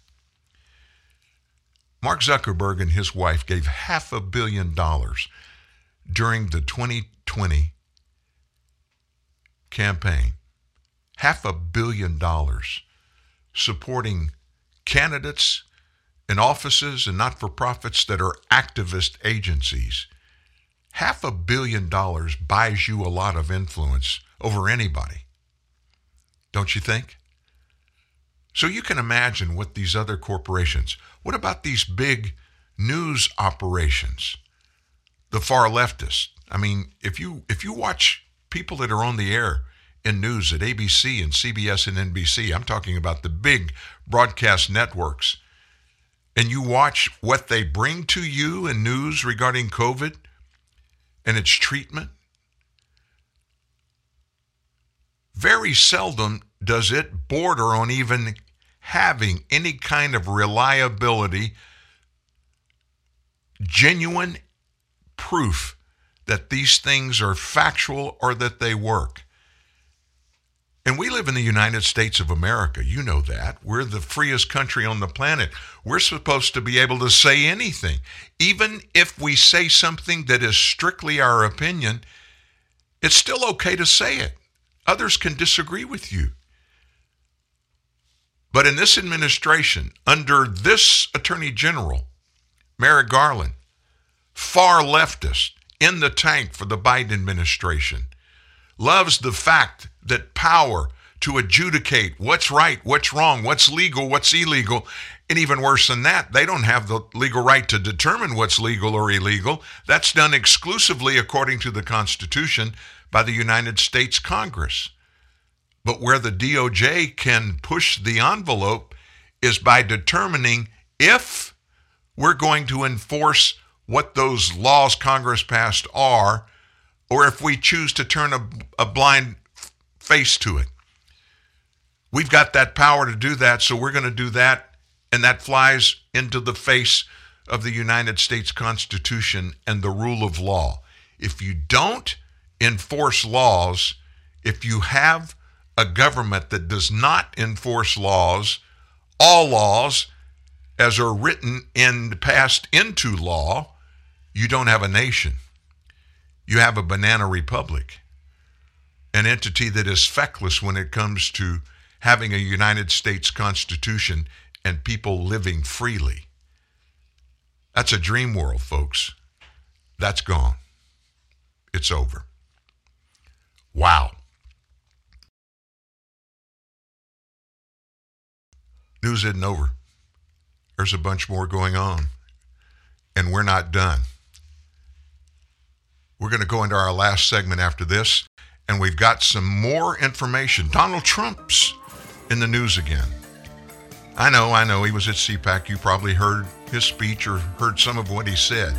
Mark Zuckerberg and his wife gave half a billion dollars during the 2020 campaign, half a billion dollars supporting candidates and offices and not for profits that are activist agencies. Half a billion dollars buys you a lot of influence over anybody. Don't you think? So you can imagine what these other corporations, what about these big news operations? The far leftists. I mean, if you if you watch people that are on the air in news at ABC and CBS and NBC, I'm talking about the big broadcast networks, and you watch what they bring to you in news regarding COVID and its treatment, very seldom does it border on even having any kind of reliability, genuine proof that these things are factual or that they work. And we live in the United States of America. You know that. We're the freest country on the planet. We're supposed to be able to say anything. Even if we say something that is strictly our opinion, it's still okay to say it. Others can disagree with you. But in this administration, under this Attorney General, Merrick Garland, far leftist, in the tank for the Biden administration, loves the fact that power to adjudicate what's right, what's wrong, what's legal, what's illegal, and even worse than that, they don't have the legal right to determine what's legal or illegal. That's done exclusively according to the Constitution by the United States Congress. But where the DOJ can push the envelope is by determining if we're going to enforce what those laws Congress passed are, or if we choose to turn a, a blind face to it. We've got that power to do that, so we're going to do that, and that flies into the face of the United States Constitution and the rule of law. If you don't enforce laws, if you have a government that does not enforce laws, all laws as are written and passed into law, you don't have a nation. You have a banana republic, an entity that is feckless when it comes to having a United States Constitution and people living freely. That's a dream world, folks. That's gone. It's over. Wow. News isn't over. There's a bunch more going on, and we're not done. We're going to go into our last segment after this, and we've got some more information. Donald Trump's in the news again. I know, I know, he was at CPAC. You probably heard his speech or heard some of what he said.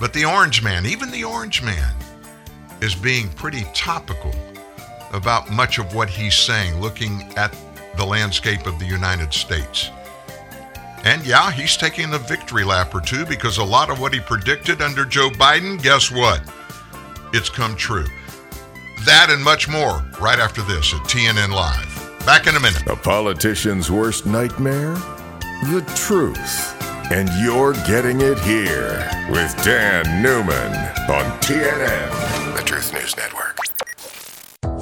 But the Orange Man, even the Orange Man, is being pretty topical about much of what he's saying, looking at the landscape of the United States. And yeah, he's taking the victory lap or two because a lot of what he predicted under Joe Biden, guess what? It's come true. That and much more right after this at TNN Live. Back in a minute. A politician's worst nightmare? The truth. And you're getting it here with Dan Newman on TNN. The Truth News Network.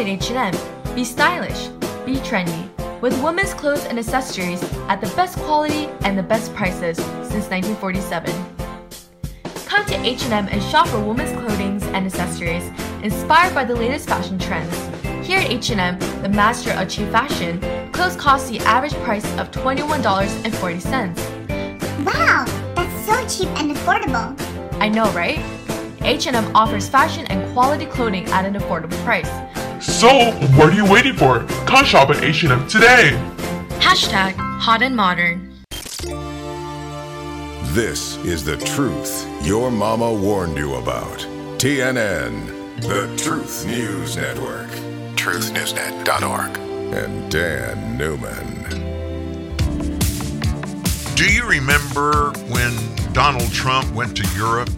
At H&M. Be stylish. Be trendy. With women's clothes and accessories at the best quality and the best prices since 1947. Come to H&M and shop for women's clothing and accessories inspired by the latest fashion trends. Here at H&M, the master of cheap fashion, clothes cost the average price of $21.40. Wow, that's so cheap and affordable. I know, right? H&M offers fashion and quality clothing at an affordable price. So, what are you waiting for? Come shop at H&M today. Hashtag hot and modern. This is the truth your mama warned you about. TNN, the Truth News Network. TruthNewsNet.org. And Dan Newman. Do you remember when Donald Trump went to Europe?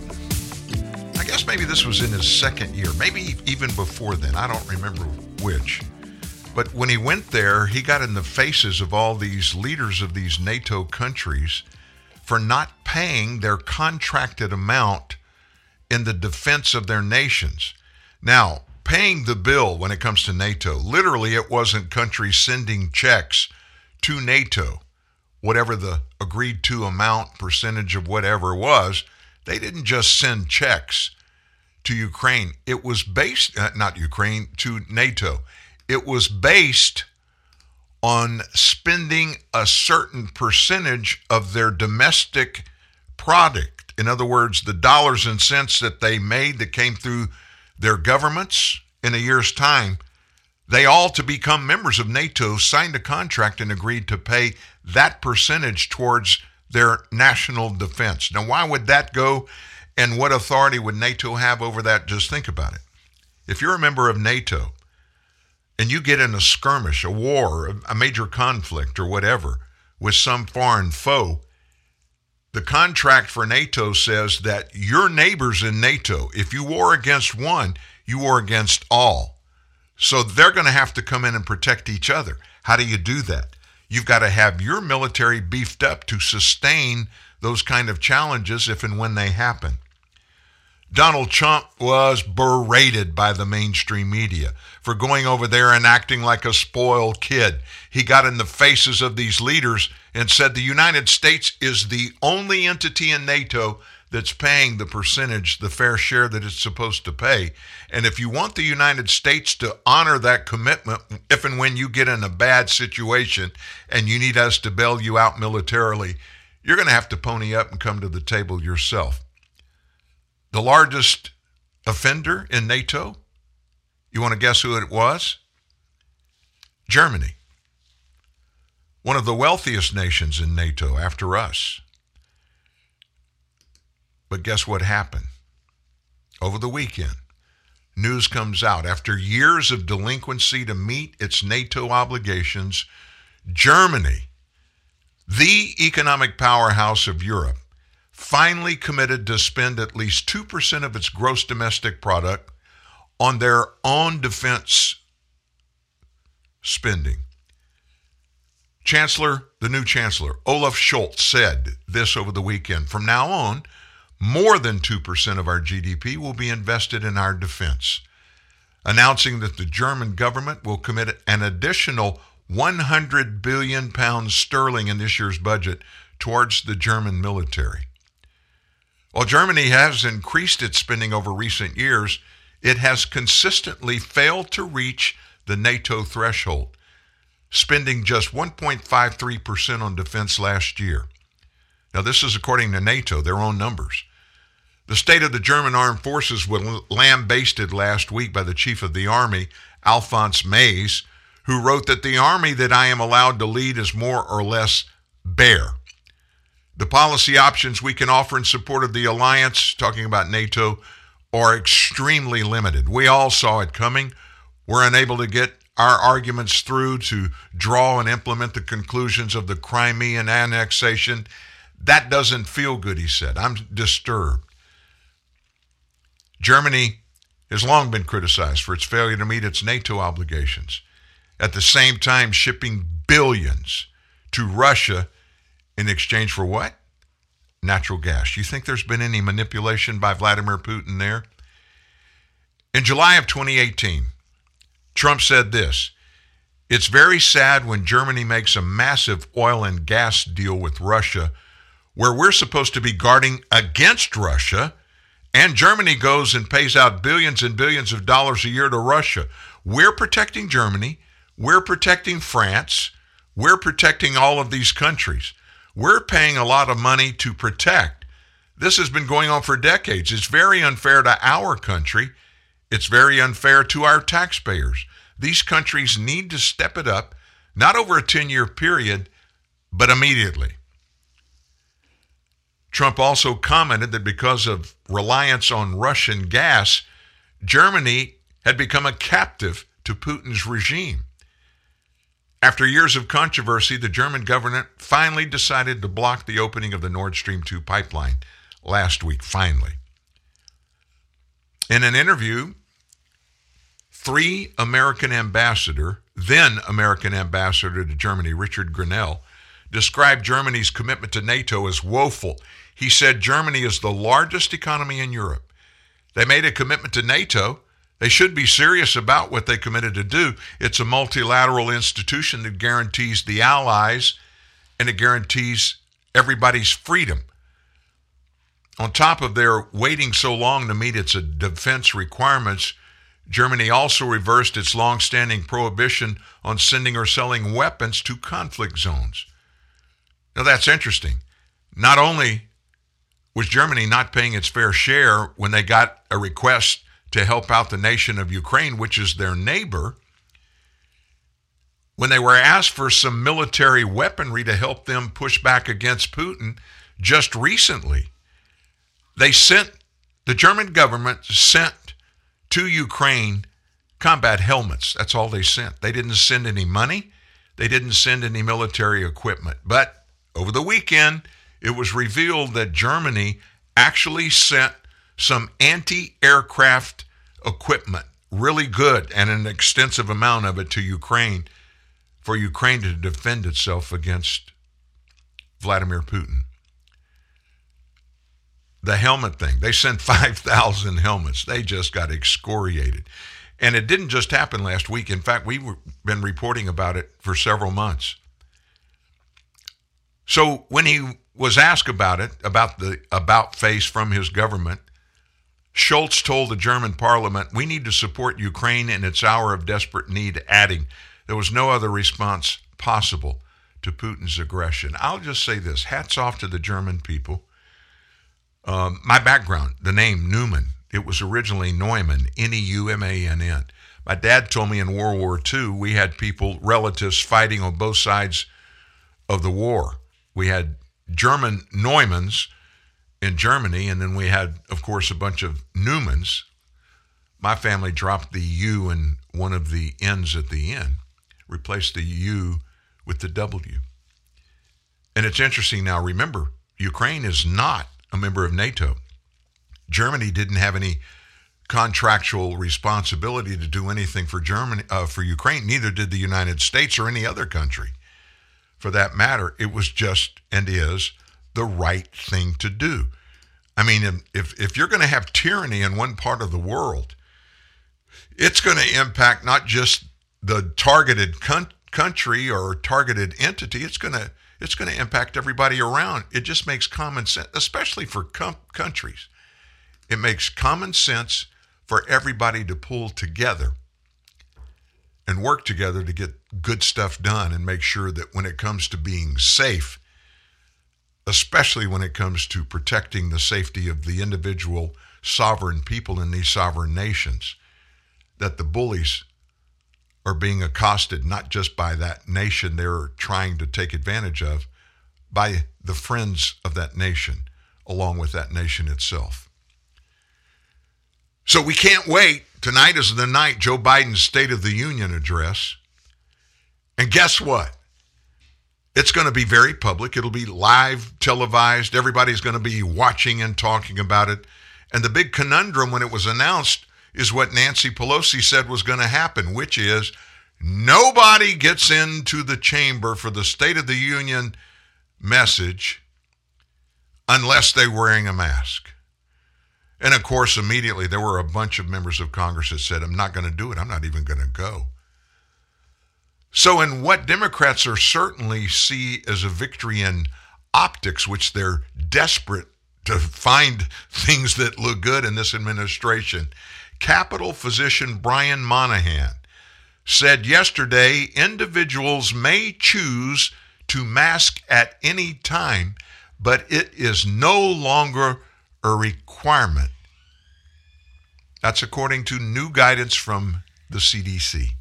I guess maybe this was in his second year, maybe even before then. I don't remember which. But when he went there, he got in the faces of all these leaders of these NATO countries for not paying their contracted amount in the defense of their nations. Now, paying the bill when it comes to NATO, literally, it wasn't countries sending checks to NATO, whatever the agreed to amount, percentage of whatever was. They didn't just send checks to Ukraine. It was based, uh, not Ukraine, to NATO. It was based on spending a certain percentage of their domestic product. In other words, the dollars and cents that they made that came through their governments in a year's time, they all, to become members of NATO, signed a contract and agreed to pay that percentage towards their national defense. Now, why would that go? And what authority would NATO have over that? Just think about it. If you're a member of NATO and you get in a skirmish, a war, a major conflict, or whatever with some foreign foe, the contract for NATO says that your neighbors in NATO, if you war against one, you war against all. So they're going to have to come in and protect each other. How do you do that? You've got to have your military beefed up to sustain those kind of challenges if and when they happen. Donald Trump was berated by the mainstream media for going over there and acting like a spoiled kid. He got in the faces of these leaders and said the United States is the only entity in NATO that's paying the percentage, the fair share that it's supposed to pay. And if you want the United States to honor that commitment, if and when you get in a bad situation and you need us to bail you out militarily, you're going to have to pony up and come to the table yourself. The largest offender in NATO, you want to guess who it was? Germany. One of the wealthiest nations in NATO after us. But guess what happened? Over the weekend, news comes out. After years of delinquency to meet its NATO obligations, Germany, the economic powerhouse of Europe, finally committed to spend at least 2% of its gross domestic product on their own defense spending. Chancellor, the new Chancellor, Olaf Scholz, said this over the weekend. From now on, more than 2% of our GDP will be invested in our defense, announcing that the German government will commit an additional 100 billion pounds sterling in this year's budget towards the German military. While Germany has increased its spending over recent years, it has consistently failed to reach the NATO threshold, spending just 1.53% on defense last year. Now, this is according to NATO, their own numbers. The state of the German armed forces was lambasted last week by the chief of the army, Alfons Mais, who wrote that the army that I am allowed to lead is more or less bare. The policy options we can offer in support of the alliance, talking about NATO, are extremely limited. We all saw it coming. We're unable to get our arguments through to draw and implement the conclusions of the Crimean annexation. That doesn't feel good, he said. I'm disturbed. Germany has long been criticized for its failure to meet its NATO obligations. at the same time shipping billions to Russia in exchange for what? Natural gas. You think there's been any manipulation by Vladimir Putin there? In July of 2018, Trump said this It's very sad when Germany makes a massive oil and gas deal with Russia, where we're supposed to be guarding against Russia, and Germany goes and pays out billions and billions of dollars a year to Russia. We're protecting Germany, we're protecting France, we're protecting all of these countries. We're paying a lot of money to protect. This has been going on for decades. It's very unfair to our country. It's very unfair to our taxpayers. These countries need to step it up, not over a 10 year period, but immediately. Trump also commented that because of reliance on Russian gas, Germany had become a captive to Putin's regime. After years of controversy, the German government finally decided to block the opening of the Nord Stream 2 pipeline last week, finally. In an interview, three American ambassador, then American ambassador to Germany, Richard Grenell, described Germany's commitment to NATO as woeful. He said Germany is the largest economy in Europe. They made a commitment to NATO. They should be serious about what they committed to do. It's a multilateral institution that guarantees the allies and it guarantees everybody's freedom. On top of their waiting so long to meet its defense requirements, Germany also reversed its long-standing prohibition on sending or selling weapons to conflict zones. Now that's interesting. Not only was Germany not paying its fair share when they got a request to help out the nation of Ukraine, which is their neighbor, when they were asked for some military weaponry to help them push back against Putin just recently, they sent, the German government sent to Ukraine combat helmets. That's all they sent. They didn't send any money, they didn't send any military equipment. But over the weekend, it was revealed that Germany actually sent some anti aircraft equipment, really good, and an extensive amount of it to Ukraine for Ukraine to defend itself against Vladimir Putin. The helmet thing, they sent <laughs> 5,000 helmets. They just got excoriated. And it didn't just happen last week. In fact, we've been reporting about it for several months. So when he was asked about it, about the about face from his government, Scholz told the German parliament, We need to support Ukraine in its hour of desperate need, adding, There was no other response possible to Putin's aggression. I'll just say this hats off to the German people. Um, my background, the name Newman, it was originally Neumann, N E U M A N N. My dad told me in World War II, we had people, relatives, fighting on both sides of the war. We had German Neumanns in Germany, and then we had, of course, a bunch of Newmans. My family dropped the U and one of the N's at the end, replaced the U with the W. And it's interesting now, remember, Ukraine is not a member of NATO. Germany didn't have any contractual responsibility to do anything for Germany uh, for Ukraine. Neither did the United States or any other country, for that matter. It was just and is the right thing to do. I mean, if if you're going to have tyranny in one part of the world, it's going to impact not just the targeted con- country or targeted entity. It's going to it's going to impact everybody around. It just makes common sense, especially for com- countries. It makes common sense for everybody to pull together and work together to get good stuff done and make sure that when it comes to being safe, especially when it comes to protecting the safety of the individual sovereign people in these sovereign nations, that the bullies are being accosted not just by that nation they're trying to take advantage of, by the friends of that nation, along with that nation itself. So we can't wait. Tonight is the night Joe Biden's State of the Union address. And guess what? It's going to be very public. It'll be live, televised. Everybody's going to be watching and talking about it. And the big conundrum when it was announced is what Nancy Pelosi said was going to happen, which is Nobody gets into the chamber for the State of the Union message unless they're wearing a mask. And of course, immediately there were a bunch of members of Congress that said, I'm not going to do it. I'm not even going to go. So, in what Democrats are certainly see as a victory in optics, which they're desperate to find <laughs> things that look good in this administration, Capitol physician Brian Monahan said yesterday individuals may choose to mask at any time, but it is no longer a requirement. That's according to new guidance from the CDC.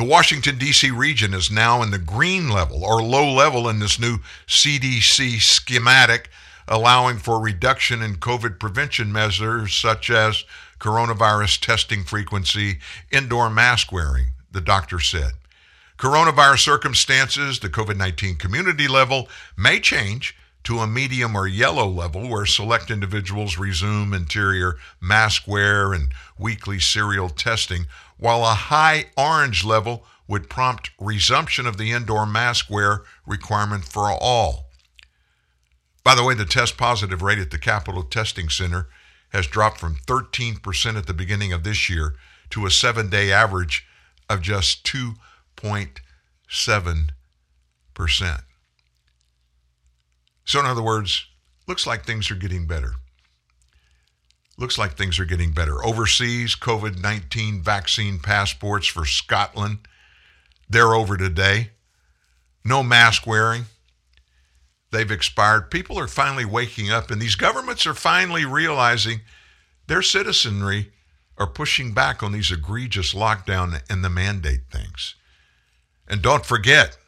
The Washington, D.C. region is now in the green level or low level in this new CDC schematic, allowing for reduction in COVID prevention measures such as coronavirus testing frequency, indoor mask wearing, the doctor said. Coronavirus circumstances, the COVID 19 community level, may change to a medium or yellow level where select individuals resume interior mask wear and weekly serial testing, while a high orange level would prompt resumption of the indoor mask wear requirement for all. By the way, the test positive rate at the Capitol Testing Center has dropped from 13% at the beginning of this year to a seven day average of just 2.7%. So, in other words, looks like things are getting better. Looks like things are getting better. Overseas, COVID 19 vaccine passports for Scotland, they're over today. No mask wearing. They've expired. People are finally waking up, and these governments are finally realizing their citizenry are pushing back on these egregious lockdown and the mandate things. And don't forget,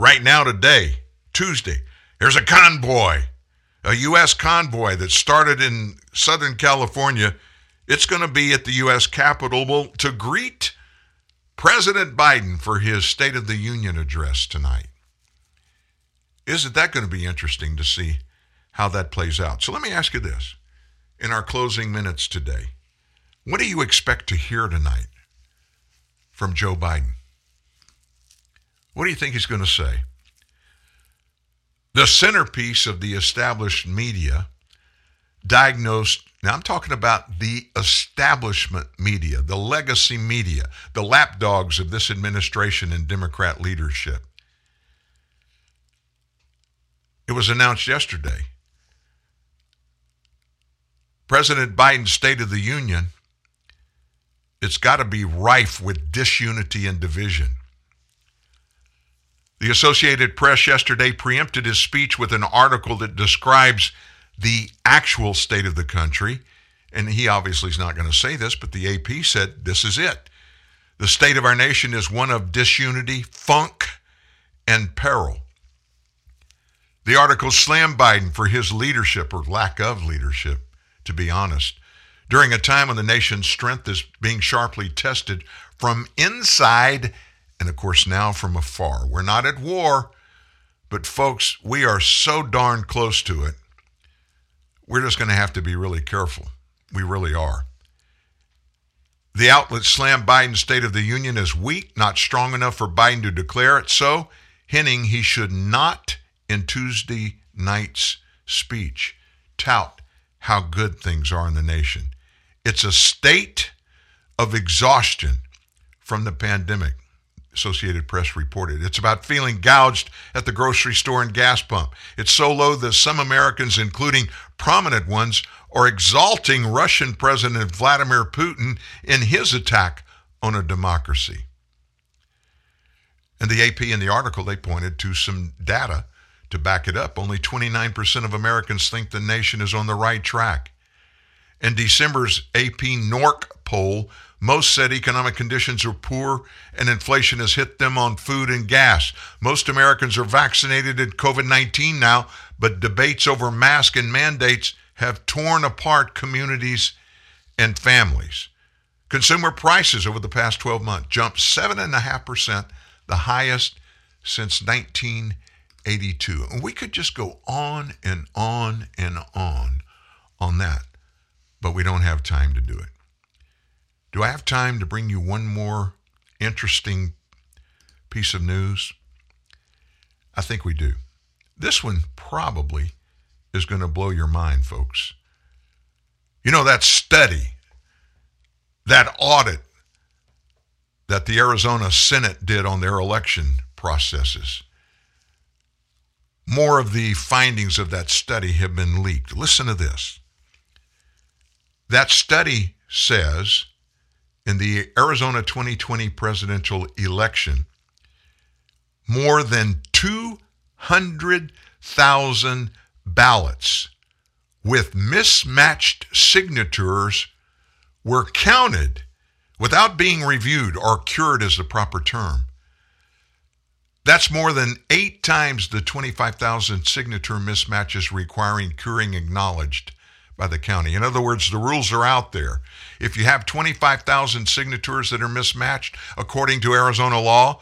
right now, today, Tuesday, there's a convoy, a U.S. convoy that started in Southern California. It's going to be at the U.S. Capitol to greet President Biden for his State of the Union address tonight. Isn't that going to be interesting to see how that plays out? So let me ask you this in our closing minutes today what do you expect to hear tonight from Joe Biden? What do you think he's going to say? The centerpiece of the established media diagnosed, now I'm talking about the establishment media, the legacy media, the lapdogs of this administration and Democrat leadership. It was announced yesterday. President Biden's State of the Union, it's got to be rife with disunity and division. The Associated Press yesterday preempted his speech with an article that describes the actual state of the country. And he obviously is not going to say this, but the AP said this is it. The state of our nation is one of disunity, funk, and peril. The article slammed Biden for his leadership or lack of leadership, to be honest, during a time when the nation's strength is being sharply tested from inside and, of course, now from afar. We're not at war, but folks, we are so darn close to it. We're just going to have to be really careful. We really are. The outlet slammed Biden's State of the Union as weak, not strong enough for Biden to declare it so, hinting he should not in Tuesday night's speech tout how good things are in the nation. It's a state of exhaustion from the pandemic, Associated Press reported. It's about feeling gouged at the grocery store and gas pump. It's so low that some Americans, including prominent ones, are exalting Russian President Vladimir Putin in his attack on a democracy. And the AP in the article, they pointed to some data to back it up, only 29% of Americans think the nation is on the right track. In December's AP NORC poll, most said economic conditions are poor and inflation has hit them on food and gas. Most Americans are vaccinated at COVID 19 now, but debates over masks and mandates have torn apart communities and families. Consumer prices over the past 12 months jumped 7.5%, the highest since 1982. And we could just go on and on and on on that, but we don't have time to do it. Do I have time to bring you one more interesting piece of news? I think we do. This one probably is going to blow your mind, folks. You know, that study, that audit that the Arizona Senate did on their election processes, more of the findings of that study have been leaked. Listen to this. That study says in the Arizona 2020 presidential election, more than 200,000 ballots with mismatched signatures were counted without being reviewed or cured as the proper term. That's more than eight times the 25,000 signature mismatches requiring curing acknowledged by the county. In other words, the rules are out there. If you have 25,000 signatures that are mismatched, according to Arizona law,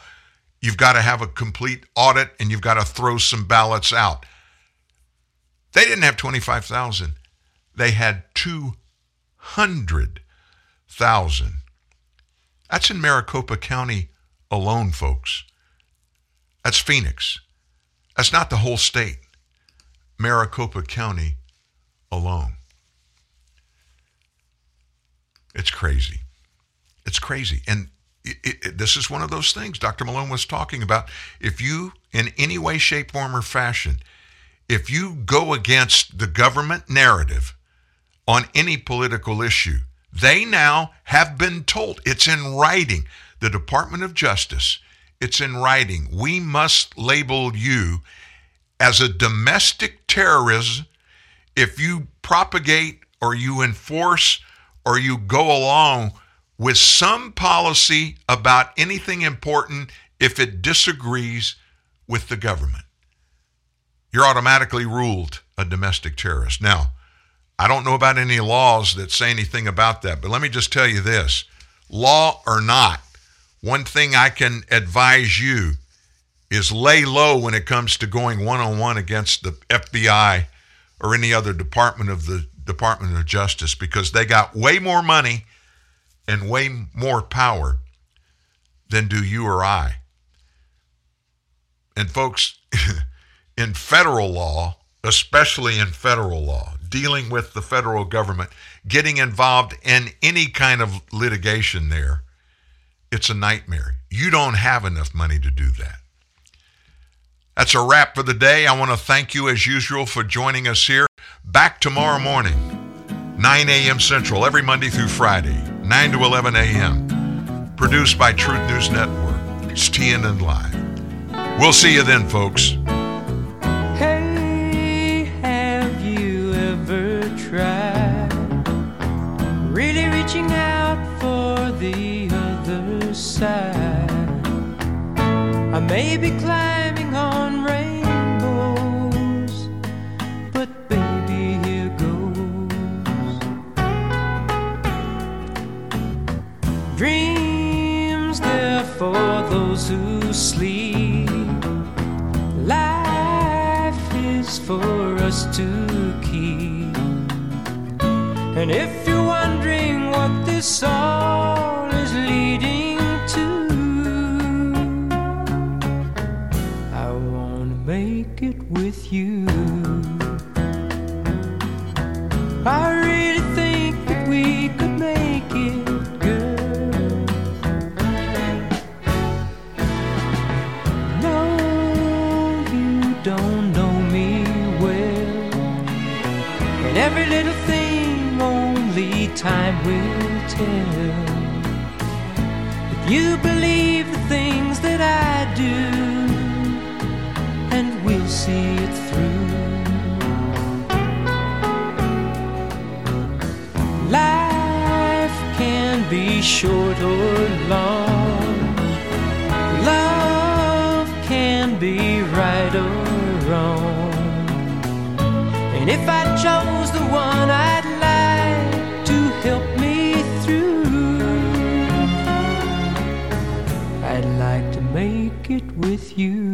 you've got to have a complete audit and you've got to throw some ballots out. They didn't have 25,000. They had 200,000. That's in Maricopa County alone, folks. That's Phoenix. That's not the whole state. Maricopa County alone. It's crazy. It's crazy. And it, it, this is one of those things Dr. Malone was talking about. If you, in any way, shape, form, or fashion, if you go against the government narrative on any political issue, they now have been told, it's in writing, the Department of Justice, it's in writing, we must label you as a domestic terrorist if you propagate or you enforce or you go along with some policy about anything important if it disagrees with the government. You're automatically ruled a domestic terrorist. Now, I don't know about any laws that say anything about that, but let me just tell you this law or not, one thing I can advise you is lay low when it comes to going one on one against the FBI or any other department of the Department of Justice because they got way more money and way more power than do you or I. And folks, <laughs> in federal law, especially in federal law, dealing with the federal government, getting involved in any kind of litigation there, it's a nightmare. You don't have enough money to do that. That's a wrap for the day. I want to thank you as usual for joining us here. Back tomorrow morning, 9 a.m. Central, every Monday through Friday, 9 to 11 a.m. Produced by Truth News Network. It's TNN Live. We'll see you then, folks. Hey, have you ever tried really reaching out for the other side? I may be climbing Dreams there for those who sleep. Life is for us to keep. And if you're wondering what this all is leading to, I wanna make it with you. I time will tell. If you believe the things that I do, and we'll see it through. Life can be short or long. Love can be right or wrong. And if I chose the one I'd with you.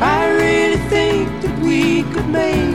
I really think that we could make